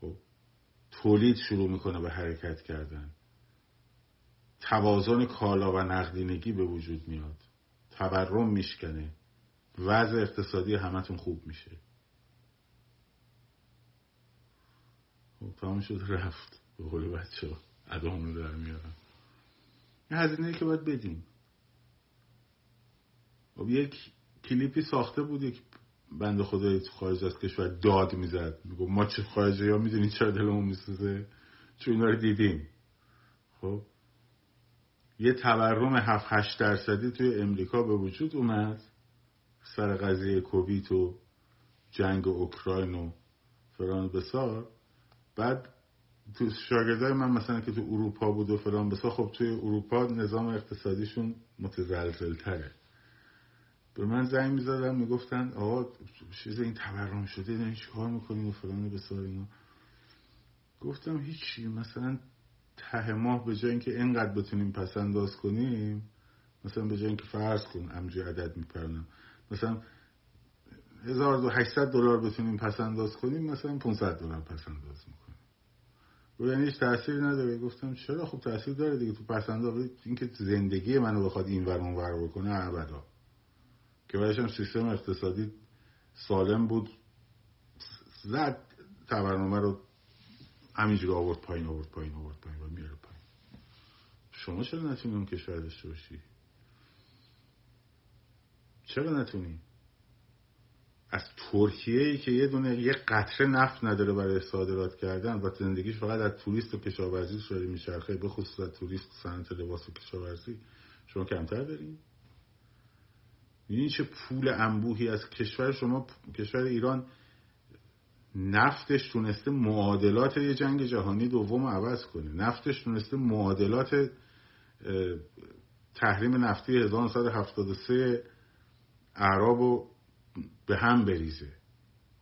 خب تولید شروع می‌کنه به حرکت کردن. توازن کالا و نقدینگی به وجود میاد. تورم میشکنه. وضع اقتصادی همتون خوب میشه. تمام شد رفت. به قول بچه ها. رو در میارم. این هزینه که باید بدیم. خب یک کلیپی ساخته بود یک بند خدای خارج از کشور داد می‌زد. میگو ما چه خارجه ها می‌دونی چرا دلمون میسوزه؟ چون اینا رو دیدیم. خب؟ یه تورم 7 8 درصدی توی امریکا به وجود اومد. سر قضیه کووید و جنگ اوکراین و فران بسار. بعد تو شاگردای من مثلا که تو اروپا بود و فلان بسا خب توی اروپا نظام اقتصادیشون متزلزل تره به من زنگ می‌زدن می‌گفتن آقا چیز این تورم شده این چیکار می‌کنیم و فلان بسار اینا. گفتم هیچی مثلا ته ماه به جای اینکه اینقدر بتونیم پس انداز کنیم مثلا به جای اینکه فرض کن امجی عدد میپرنم مثلا 1800 دلار بتونیم پس انداز کنیم مثلا 500 دلار پس انداز می‌کنیم. و یعنی هیچ تأثیری نداره. گفتم چرا؟ خب تاثیر داره دیگه. تو پس انداز اینکه زندگی منو بخواد این ور اون ور بکنه ابدا. که هم سیستم اقتصادی سالم بود. زد تورمه رو همینجوری آورد پایین آورد پایین آورد پایین و میاره پایین. شما چرا نتونی اون کشور داشته باشی؟ چرا نتونی؟ از ترکیه ای که یه دونه یه قطره نفت نداره برای صادرات کردن و زندگیش فقط از توریست و کشاورزی شده میچرخه به خصوص از توریست صنعت لباس و کشاورزی. شما کمتر دارین؟ این چه پول انبوهی از کشور شما کشور ایران نفتش تونسته معادلات یه جنگ جهانی دوم عوض کنه. نفتش تونسته معادلات تحریم نفتی 1973 اعراب رو به هم بریزه.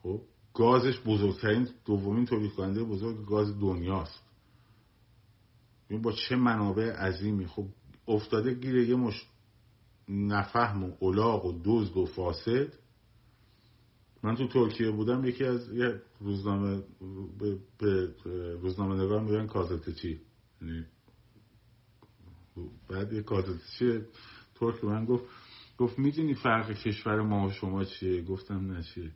خب گازش بزرگترین دومین تولید کننده بزرگ گاز دنیاست. این با چه منابع عظیمی؟ خب افتاده گیره یه مش نفهم و اولاغ و دزد و فاسد. من تو ترکیه بودم یکی از یه روزنامه به, به روزنامه نگار میگن کازتچی یعنی بعد یه کازتچی ترک من گفت گفت می‌دونی فرق کشور ما و شما چیه؟ گفتم نه چیه.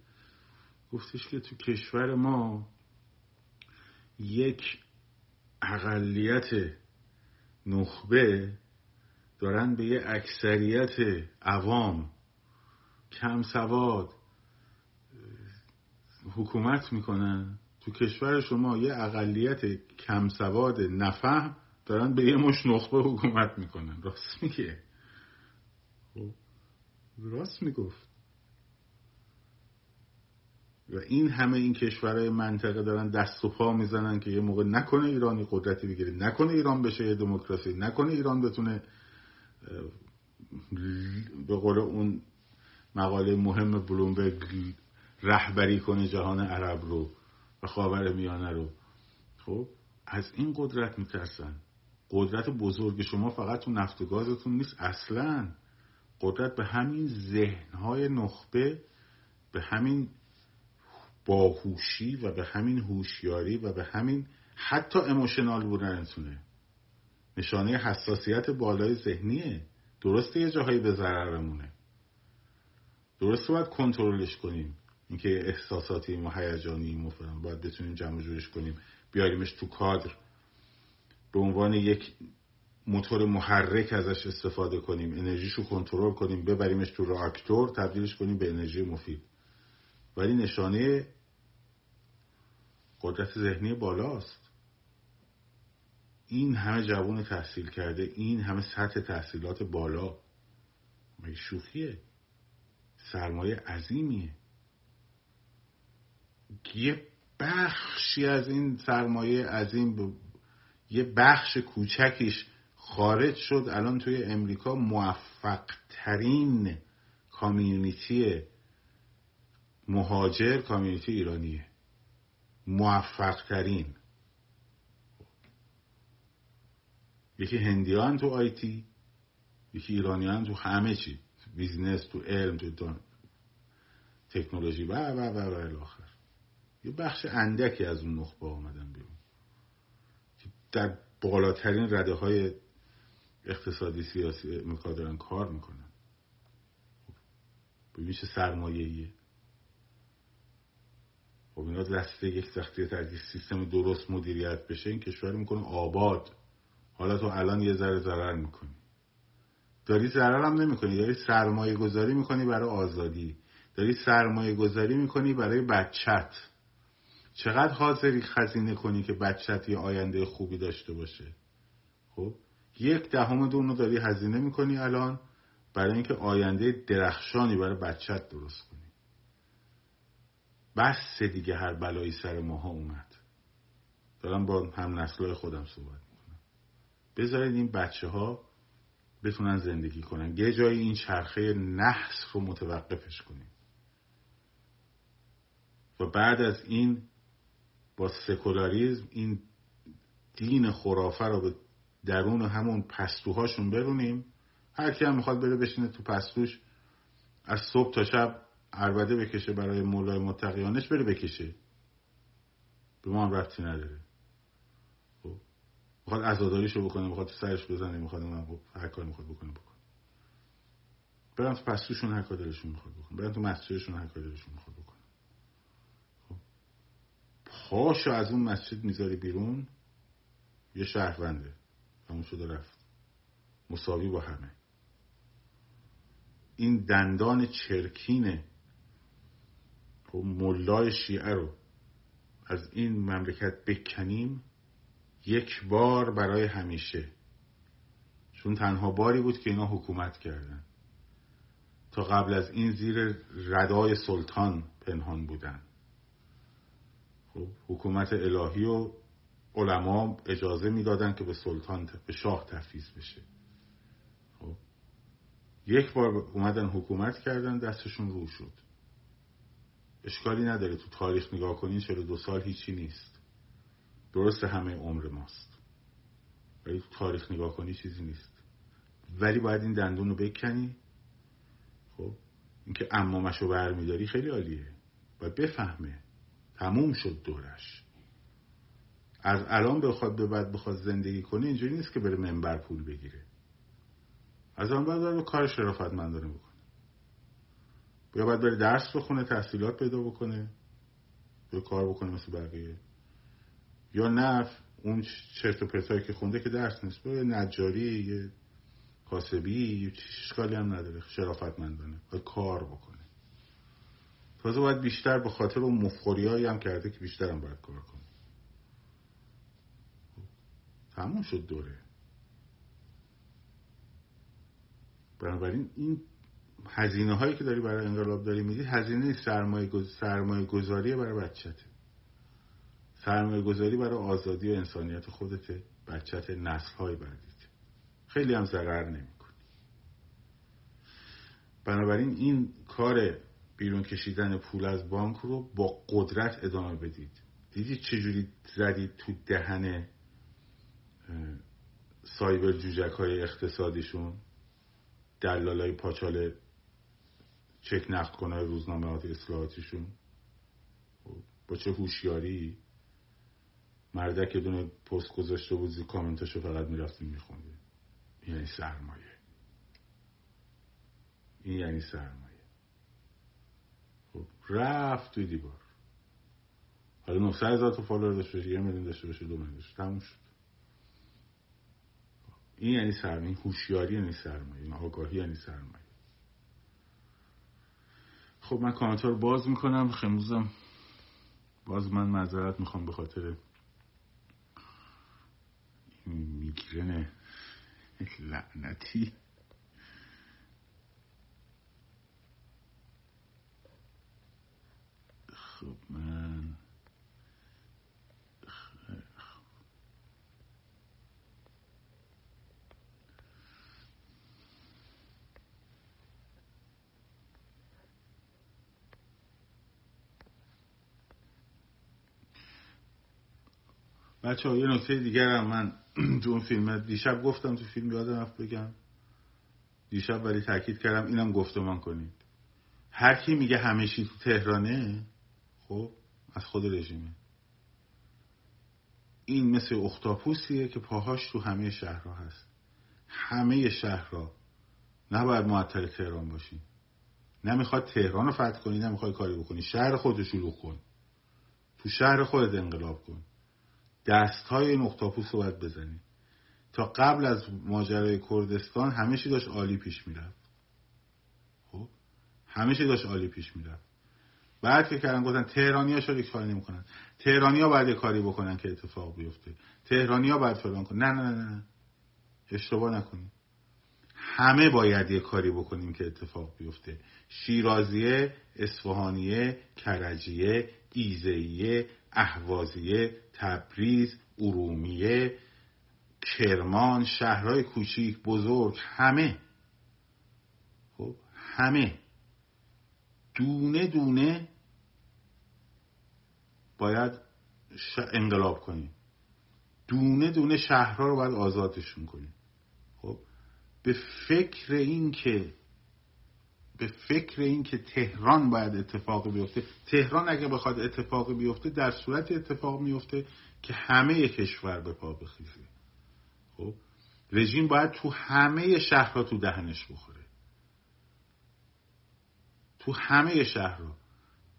گفتش که تو کشور ما یک اقلیت نخبه دارن به یه اکثریت عوام کم سواد حکومت می‌کنن. تو کشور شما یه اقلیت کم سواد نفهم دارن به یه مش نخبه حکومت می‌کنن. راست میگه خب، راست می‌گفت. و این همه این کشورهای منطقه دارن دست و پا می‌زنن که یه موقع نکنه ایرانی قدرتی بگیره. نکنه ایران بشه یه دموکراسی. نکنه ایران بتونه به قول اون مقاله مهم بلومبرگ رهبری کنه جهان عرب رو و خاور میانه رو. خب از این قدرت میترسن. قدرت بزرگ شما فقط تو نفت و گازتون نیست اصلا. قدرت به همین ذهنهای نخبه به همین باهوشی و به همین هوشیاری و به همین حتی اموشنال بودنتونه نشانه حساسیت بالای ذهنیه. درسته یه جاهایی به ضررمونه. درسته باید کنترلش کنیم. اینکه احساساتی و هیجانی و باید بتونیم جمع جورش کنیم. بیاریمش تو کادر. به عنوان یک موتور محرک ازش استفاده کنیم انرژیشو کنترل کنیم ببریمش تو راکتور تبدیلش کنیم به انرژی مفید. ولی نشانه قدرت ذهنی بالاست. این همه جوان تحصیل کرده این همه سطح تحصیلات بالا. مگه شوخیه؟ سرمایه عظیمیه. یه بخشی از این سرمایه عظیم یه بخش کوچکیش خارج شد الان توی امریکا موفق ترین کامیونیتی مهاجر کامیونیتی ایرانیه. موفق ترین یکی هندیان تو IT یکی ایرانیان تو همه چی تو business تو علم تو تکنولوژی و و و الی آخر یه بخش اندکی از اون نخبه آمدن بیرون. در بالاترین رده های اقتصادی سیاسی امریکا دارن کار می‌کنن. ببین چه سرمایه خب اینا دسته یک سختی ترکی سیستم درست مدیریت بشه این کشور می‌کنه آباد. حالا تو الان یه ذره ضرر می‌کنی. داری ضرر هم نمی‌کنی داری سرمایه گذاری می‌کنی برای آزادی. داری سرمایه گذاری می‌کنی برای بچت. چقدر حاضری خزینه کنی که بچت یه آینده خوبی داشته باشه؟ خب یک دهم دون رو داری هزینه می‌کنی الان برای اینکه آینده درخشانی برای بچت درست کنی. بس دیگه هر بلایی سر ماها اومد. دارم با هم نسلای خودم صحبت می‌کنم. بذارید این بچه ها بتونن زندگی کنن. یه جایی این چرخه نحس رو متوقفش کنیم و بعد از این با سکولاریزم این دین خرافه رو به درون همون پستوهاشون برونیم هر کی هم می‌خواد بره بشینه تو پستوش از صبح تا شب عربده بکشه برای مولای متقیانش بره بکشه. به ما هم رفتی نداره. خب می‌خواد عزاداریشو بکنه می‌خواد سرش بزنه می‌خواد من هر کار می‌خواد بکنه بکنه. برن تو پستوشون هر کار دلشون می‌خواد بکنه. برن تو مسجدشون هر کار دلشون می‌خواد بکنه. خب پاشو از اون مسجد می‌ذاری بیرون یه شهرونده. همون شده رفت. مساوی با همه. این دندان چرکین خب ملای شیعه رو از این مملکت بکنیم یک بار برای همیشه. چون تنها باری بود که اینا حکومت کردن. تا قبل از این زیر ردای سلطان پنهان بودن. خب حکومت الهی و علما اجازه می‌دادن که به سلطان به شاه تفیز بشه. خب. یک بار اومدن حکومت کردن دستشون رو شد. اشکالی نداره تو تاریخ نگاه کنین چرا دو سال هیچی نیست. درست همه عمر ماست. ولی تو تاریخ نگاه کنی چیزی نیست. ولی باید این دندون رو بکنی. خب. اینکه امامش رو برمیداری خیلی عالیه. باید بفهمه. تموم شد دورش. از الان بخواد به بعد بخواد زندگی کنه اینجوری نیست که بره منبر پول بگیره. از آن بعد کار شرافتمندانه بکنه. یا باید بره درس بخونه تحصیلات پیدا بکنه یا کار بکنه مثل بقیه. یا نه اون چرت و پرتایی که خونده که درس نیست. یه نجاری یه کاسبی اشکالی هم نداره. شرافتمندانه. باید کار بکنه. تازه باید بیشتر به خاطر اون مفخوری هم کرده که بیشتر هم باید کار کنه تموم شد دوره. بنابراین این هزینه هایی که داری برای انقلاب داری میدی هزینه سرمایه, گز... سرمایه گذاری برای بچته سرمایه گذاری برای آزادی و انسانیت خودته بچت نسل های بعدیت خیلی هم ضرر نمی‌کنی. بنابراین این کار بیرون کشیدن پول از بانک رو با قدرت ادامه بدید. دیدی چجوری زدید تو دهن سایبر جوجک های اقتصادیشون دلالای پاچال چک نقد کنه روزنامه های اصلاحاتیشون. با چه هوشیاری مردک دونه پست گذاشته بود زی کامنتاشو فقط می‌رفتیم میخوندیم. این یعنی سرمایه. این یعنی سرمایه. خب رفت توی دیوار. حالا 900 هزار تا فالوور داشته باشه یه میلیون داشته باشه دو میلیون داشته تموم شد. این یعنی سرمایه هوشیاری یعنی سرمایه این آگاهی یعنی سرمایه. خب من کامنت رو باز می‌کنم خموزم. باز من معذرت می‌خوام به خاطر میگرن لعنتی. خب من بچه ها یه نکته دیگر هم من (clears throat) تو اون فیلم دیشب گفتم تو فیلم یادم رفت بگم. دیشب ولی تاکید کردم اینم گفتمان کنید. هر کی میگه همه تو تهرانه خب از خود رژیمه. این مثل اختاپوسیه که پاهاش تو همه شهرها هست. همه شهرها نباید معطل تهران باشی. نمی‌خواد تهران رو فتح کنی نمی‌خواد کاری بکنی. شهر خودش شلوغ کن. تو شهر خودت انقلاب کن. دست های این اختاپوس رو باید بزنی تا قبل از ماجرای کردستان همه چی داشت عالی پیش می‌رفت. خب؟ همه چی داشت عالی پیش می‌رفت. بعد که کردن گفتن تهرانی ها شده کاری نمی‌کنن. تهرانی ها باید کاری بکنن که اتفاق بیفته. تهرانی ها باید فلان کنن. نه نه نه نه. اشتباه نکنیم. همه باید یه کاری بکنیم که اتفاق بیفته. شیرازیه اصفهانیه کرجیه ایزهیه اهوازیه تبریز ارومیه کرمان شهرهای کوچیک بزرگ همه. خب همه. دونه دونه باید انقلاب کنیم. دونه دونه شهرها رو باید آزادشون کنیم. خب به فکر این که به فکر این که تهران باید اتفاق بیفته. تهران اگه بخواد اتفاق بیفته در صورت اتفاق میفته که همه کشور به پا بخیزه. خب؟ رژیم باید تو همه شهرها تو دهنش بخوره. تو همه شهرها.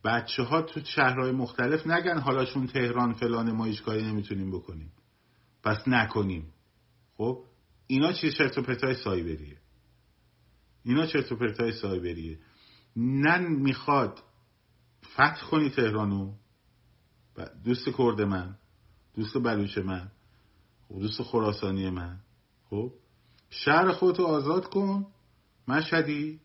بچه ها تو شهرهای مختلف نگن حالا چون تهران فلان ما هیچ کاری نمی‌تونیم بکنیم. پس نکنیم. خب؟ اینا چیز چرت و پرتای سایبریه. اینا چرت و پرتای سایبریه. نه می‌خواد فتح کنی تهرانو. دوست کرد من. دوست بلوچ من. خب دوست خراسانی من. خب شهر خودتو آزاد کن. مشهدی.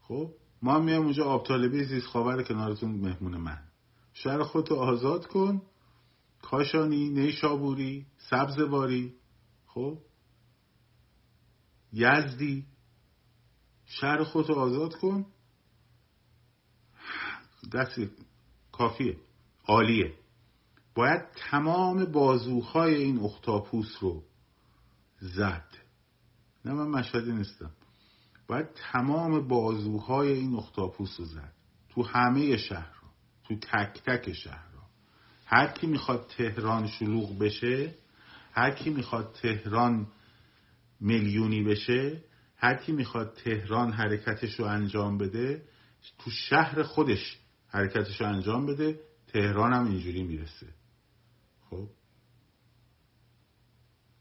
خب ما میام اونجا آب طالبی زیست خاور کنارتون مهمون من. شهر خودتو آزاد کن. کاشانی نیشابوری سبزواری. خب یزدی. شهر خودتو آزاد کن. دستی کافیه. عالیه. باید تمام بازوهای این اختاپوس رو زد. نه من مشهدی نیستم. باید تمام بازوهای این اختاپوس رو زد. تو همه شهر رو. تو تک تک شهرها هر کی می‌خواد تهران شلوغ بشه هر کی می‌خواد تهران میلیونی بشه هر کی می‌خواد تهران حرکتش رو انجام بده تو شهر خودش حرکتش رو انجام بده تهران هم اینجوری می‌رسه. خب؟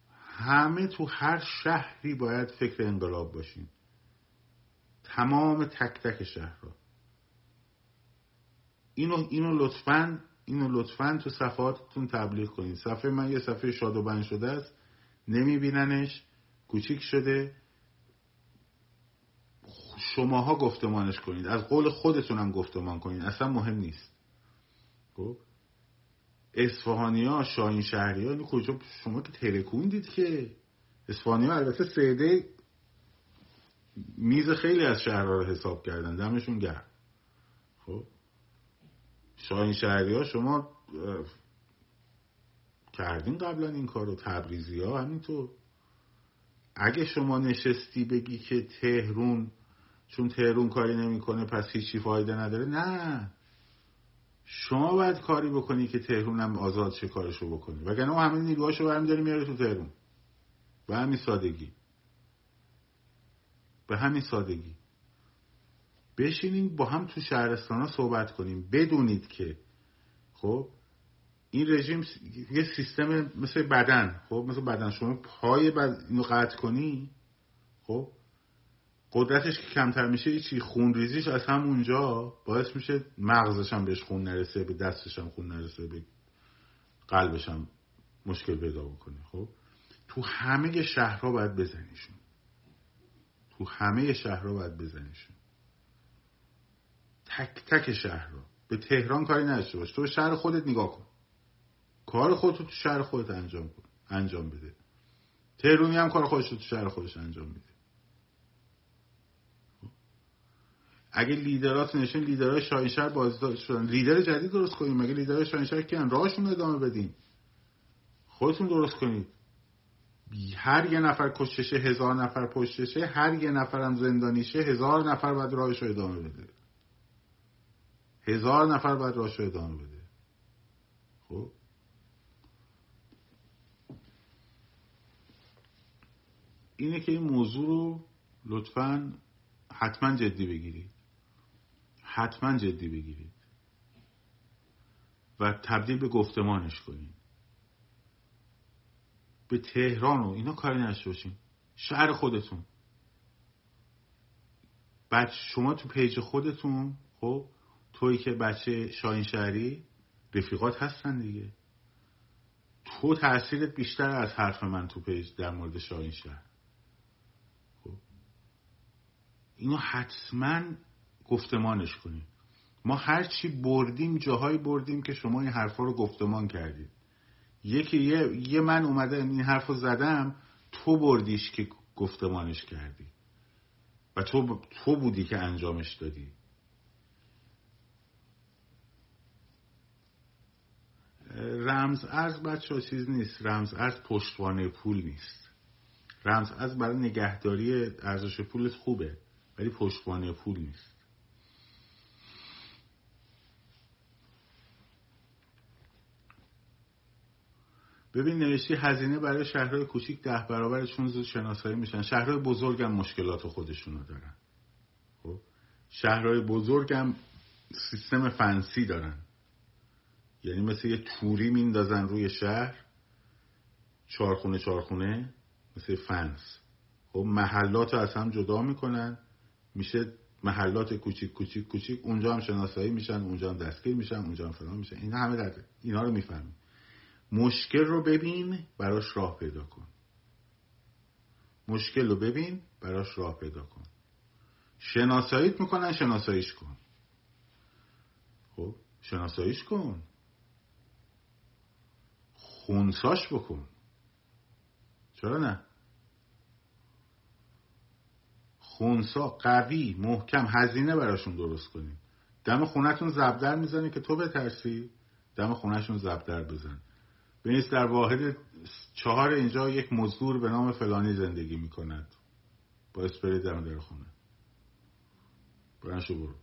همه تو هر شهری باید فکر انقلاب باشیم. تمام تک تک شهرها. اینو اینو لطفا اینو لطفا تو صفحاتتون تبلیغ کنید صفحه من یه صفحه شاد و بند شده است. نمیبیننش. کوچیک شده. شماها گفتمانش کنید. از قول خودتون هم گفتمان کنید. اصلا مهم نیست. خب؟ اصفهانی ها شاهین شهری ها کجا شما که ترکوندید که. اصفهانی ها البته سیده میز خیلی از شهرها رو حساب کردن. دمشون گرم. خب؟ شاهین شهری ها شما کردین قبلا این کار رو تبریزی ها همینطور. اگه شما نشستی بگی که تهرون چون تهرون کاری نمی‌کنه پس هیچی فایده نداره. نه. شما باید کاری بکنی که تهرون هم آزاد چه کارشو بکنی. وگرنه او همه نیروهاشو برمیداری میاره تو تهرون. به همین سادگی. به همین سادگی. بشینیم با هم تو شهرستان ها صحبت کنیم. بدونید که خب این رژیم یه سیستم مثل بدن. خب مثل بدن. شما پای بد... اینو قطع کنی خب قدرتش که کمتر میشه چی خون ریزیش از همونجا باعث میشه مغزش هم بهش خون نرسه به دستش هم خون نرسه به قلبش هم مشکل پیدا بکنه. خب؟ تو همه شهرها باید بزنیشون. تو همه شهرها باید بزنیشون. تک تک شهرها. به تهران کاری نداشته باش. تو به شهر خودت نگاه کن. کار خودت تو شهر خودت انجام کن. انجام بده. تهرونی هم کار خودش تو شهر خودش انجام میده. اگه لیدرات نشون لیدرهای شاهینشهر بازداشت شدن. لیدر جدید درست کنیم. مگه لیدرهای شاهینشهر کیان؟ راهشون ادامه بدین. خودتون درست کنید. هر یه نفر کششه هزار نفر پشتشه هر یه نفرم زندانیشه هزار نفر باید راهش رو ادامه بده. هزار نفر باید راهش رو ادامه بده. خب؟ اینه که این موضوع رو لطفا حتما جدی بگیرید. حتما جدی بگیرید. و تبدیل به گفتمانش کنید. به تهران و اینا کاری نشته باشین. شهر خودتون. بعد شما تو page خودتون خب توی که بچه شاهین شهری رفیقات هستن دیگه. تو تاثیرت بیشتر از حرف من تو page در مورد شاهین شهر. خب. اینو حتما گفتمانش کنیم. ما هرچی بردیم جاهایی بردیم که شما این حرفا رو گفتمان کردید. یکی یه, یه من اومده این حرف رو زدم تو بردیش که گفتمانش کردی. و تو, تو بودی که انجامش دادی. رمز ارز بچه چیز نیست. رمز ارز پشتوانه پول نیست. رمز ارز برای نگهداری ارزش پولت خوبه ولی پشتوانه پول نیست. ببین نوشتی هزینه برای شهرهای کوچیک ده برابر چون زود شناسایی میشن. شهرهای بزرگ هم مشکلات خودشونو دارن. خب؟ شهرهای بزرگ هم سیستم فنسی دارن. یعنی مثل یه توری میندازن روی شهر چارخونه چارخونه مثل فنس. خب؟ محلات رو از هم جدا می‌کنن. میشه محلات کوچیک کوچیک کوچیک اونجا هم شناسایی میشن اونجا هم دستگیر میشن اونجا هم فلان میشن. این همه در اینا رو می‌فهمیم. مشکل رو ببین براش راه پیدا کن. مشکل رو ببین براش راه پیدا کن. شناساییت می‌کنن شناساییش کن. خب شناساییش کن. خونساش بکن. چرا نه؟ خونسا قوی محکم هزینه براشون درست کنیم. دم خونتون زبدر می‌زنی که تو بترسی؟ دم خونهشون زبدر بزن. بینید در واحد چهار اینجا یک مزدور به نام فلانی زندگی می‌کند. با اسپری در در خونه. برنشو برو.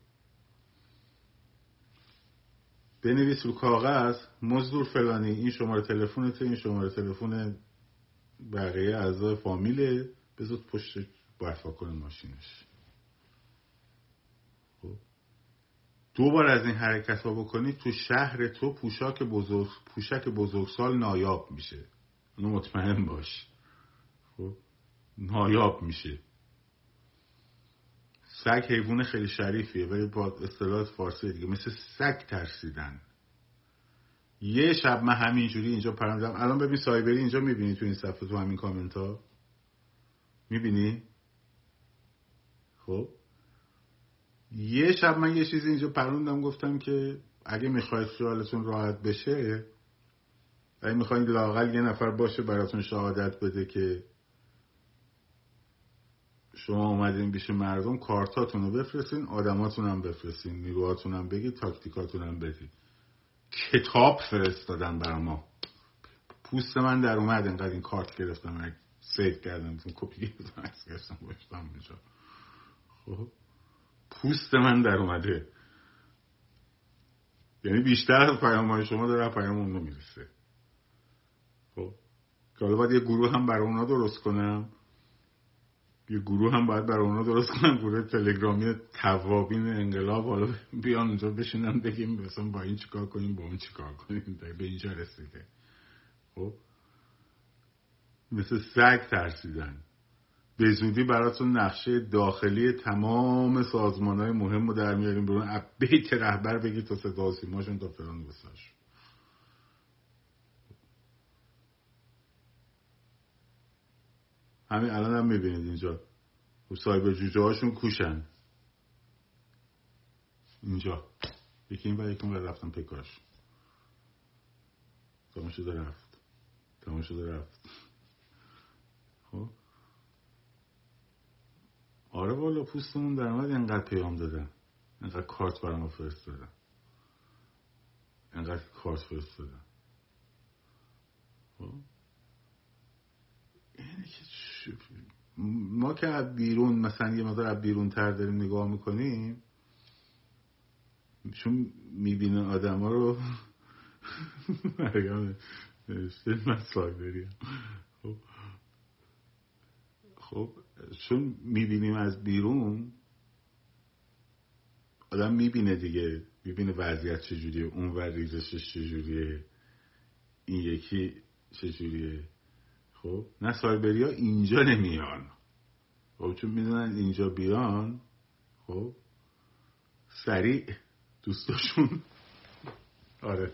بنویس رو کاغذ مزدور فلانی این شماره تلفنت این شماره تلفن بقیه اعضای فامیله بذار پشت برفا کنه ماشینش. دو بار از این حرکت ها بکنی تو شهر تو پوشاک بزرگ پوشک بزرگسال نایاب میشه. اونو مطمئن باش. خب؟ نایاب میشه. سگ حیوان خیلی شریفیه ولی با اصطلاحات فارسی دیگه مثل سگ ترسیدن. یه شب من همینجوری اینجا پرندم الان ببین سایبری اینجا می‌بینی تو این صفحه تو همین کامنت ها می‌بینی؟ خب؟ یه شب من یه چیزی اینجا پروندم گفتم که اگه می‌خواید خیالتون راحت بشه اگه می‌خواید لاقل یه نفر باشه براتون شهادت بده که شما اومدین بیش مردم کارتاتون رو بفرستین آدماتون هم بفرستین نیروهاتون هم بگید تاکتیکاتون هم بدید. کتاب فرستادن برا ما. پوست من در اومد انقدر این کارت گرفتم save کردم کپی گرفتم گذاشتم اینجا خب؟ پوست من در اومده. یعنی بیشتر از پیام های شما داره پیام اون می‌رسه. خب که حالا باید یه گروه هم برای اونا درست کنم. یه گروه هم باید برای اونا درست کنم. گروه تلگرامی توابین انقلاب. حالا بیان اونجا بشینن بگیم مثلا با این چیکار کنیم با اون چیکار کنیم. به اینجا رسیده. خب مثل سگ ترسیدن. به زودی براتون نقشه داخلی تمام سازمان های مهم رو در میاریم برون بیت رهبر بگید تا صدا سیماشون تا فلان بساش همین الان هم می‌بینید اینجا. سایبر جوجه هاشون کوشن. اینجا. یکی این و یکی رفتم پکاش تمام شده رفت. تمام شده رفت. خب؟ آره والا پوستمون در اومد اینقدر پیام دادن اینقدر کارت برام فرستادن اینقدر کارت فرستادن خب؟ یعنی که ما که از بیرون مثلا یه مقدار از بیرون تر داریم نگاه می‌کنیم چون می‌بینه آدم ها رو مرگم نوشته من سایبریم خب؟ خب چون می‌بینیم از بیرون آدم می‌بینه دیگه می‌بینه وضعیت چجوریه اون ور ریزشش چجوریه این یکی چجوریه. خب؟ نه سایبری ها اینجا نمیان. خب؟ چون می‌دونن اینجا بیان خب؟ سریع دوستاشون. آره.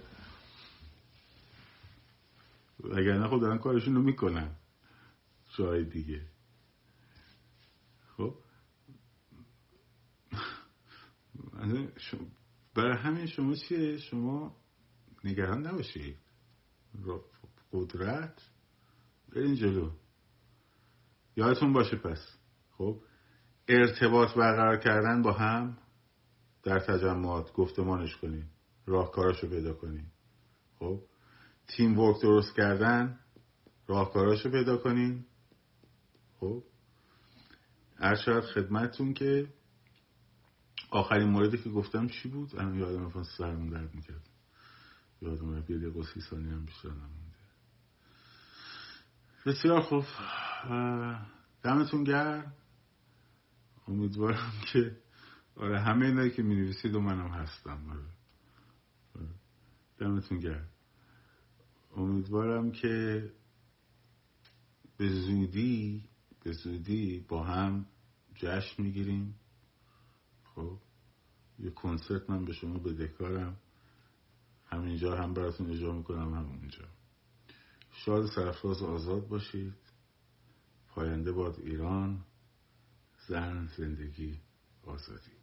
اگر نه خب دارن کارشون رو می‌کنن. جای دیگه خب برای همین شما چیه؟ شما نگران نباشید قدرت برین جلو. یادتون باشه پس. خب؟ ارتباط برقرار کردن با هم در تجمعات گفتمانش کنیم راهکاراشو پیدا کنیم خب؟ تیم ورک درست کردن راهکاراشو پیدا کنیم خب؟ هر شاید خدمتتون که آخرین موردی که گفتم چی بود؟ الان یادم رفت سرمون درد می‌کرد. یادم رفت یه دقیقه سی ثانیه هم بیشتر نمونده. بسیار خوب. دمتون گرم. امیدوارم که آره همه اینایی که می نویسید و منم هستم. آره. آره. دمتون گرم. امیدوارم که به زودی به زودی با هم جشن می‌گیریم. خب یه کنسرت من به شما بدهکارم. همینجا هم براتون اجرا می‌کنم هم اونجا. شاد سرفراز آزاد باشید. پاینده باد ایران. زن زندگی آزادی.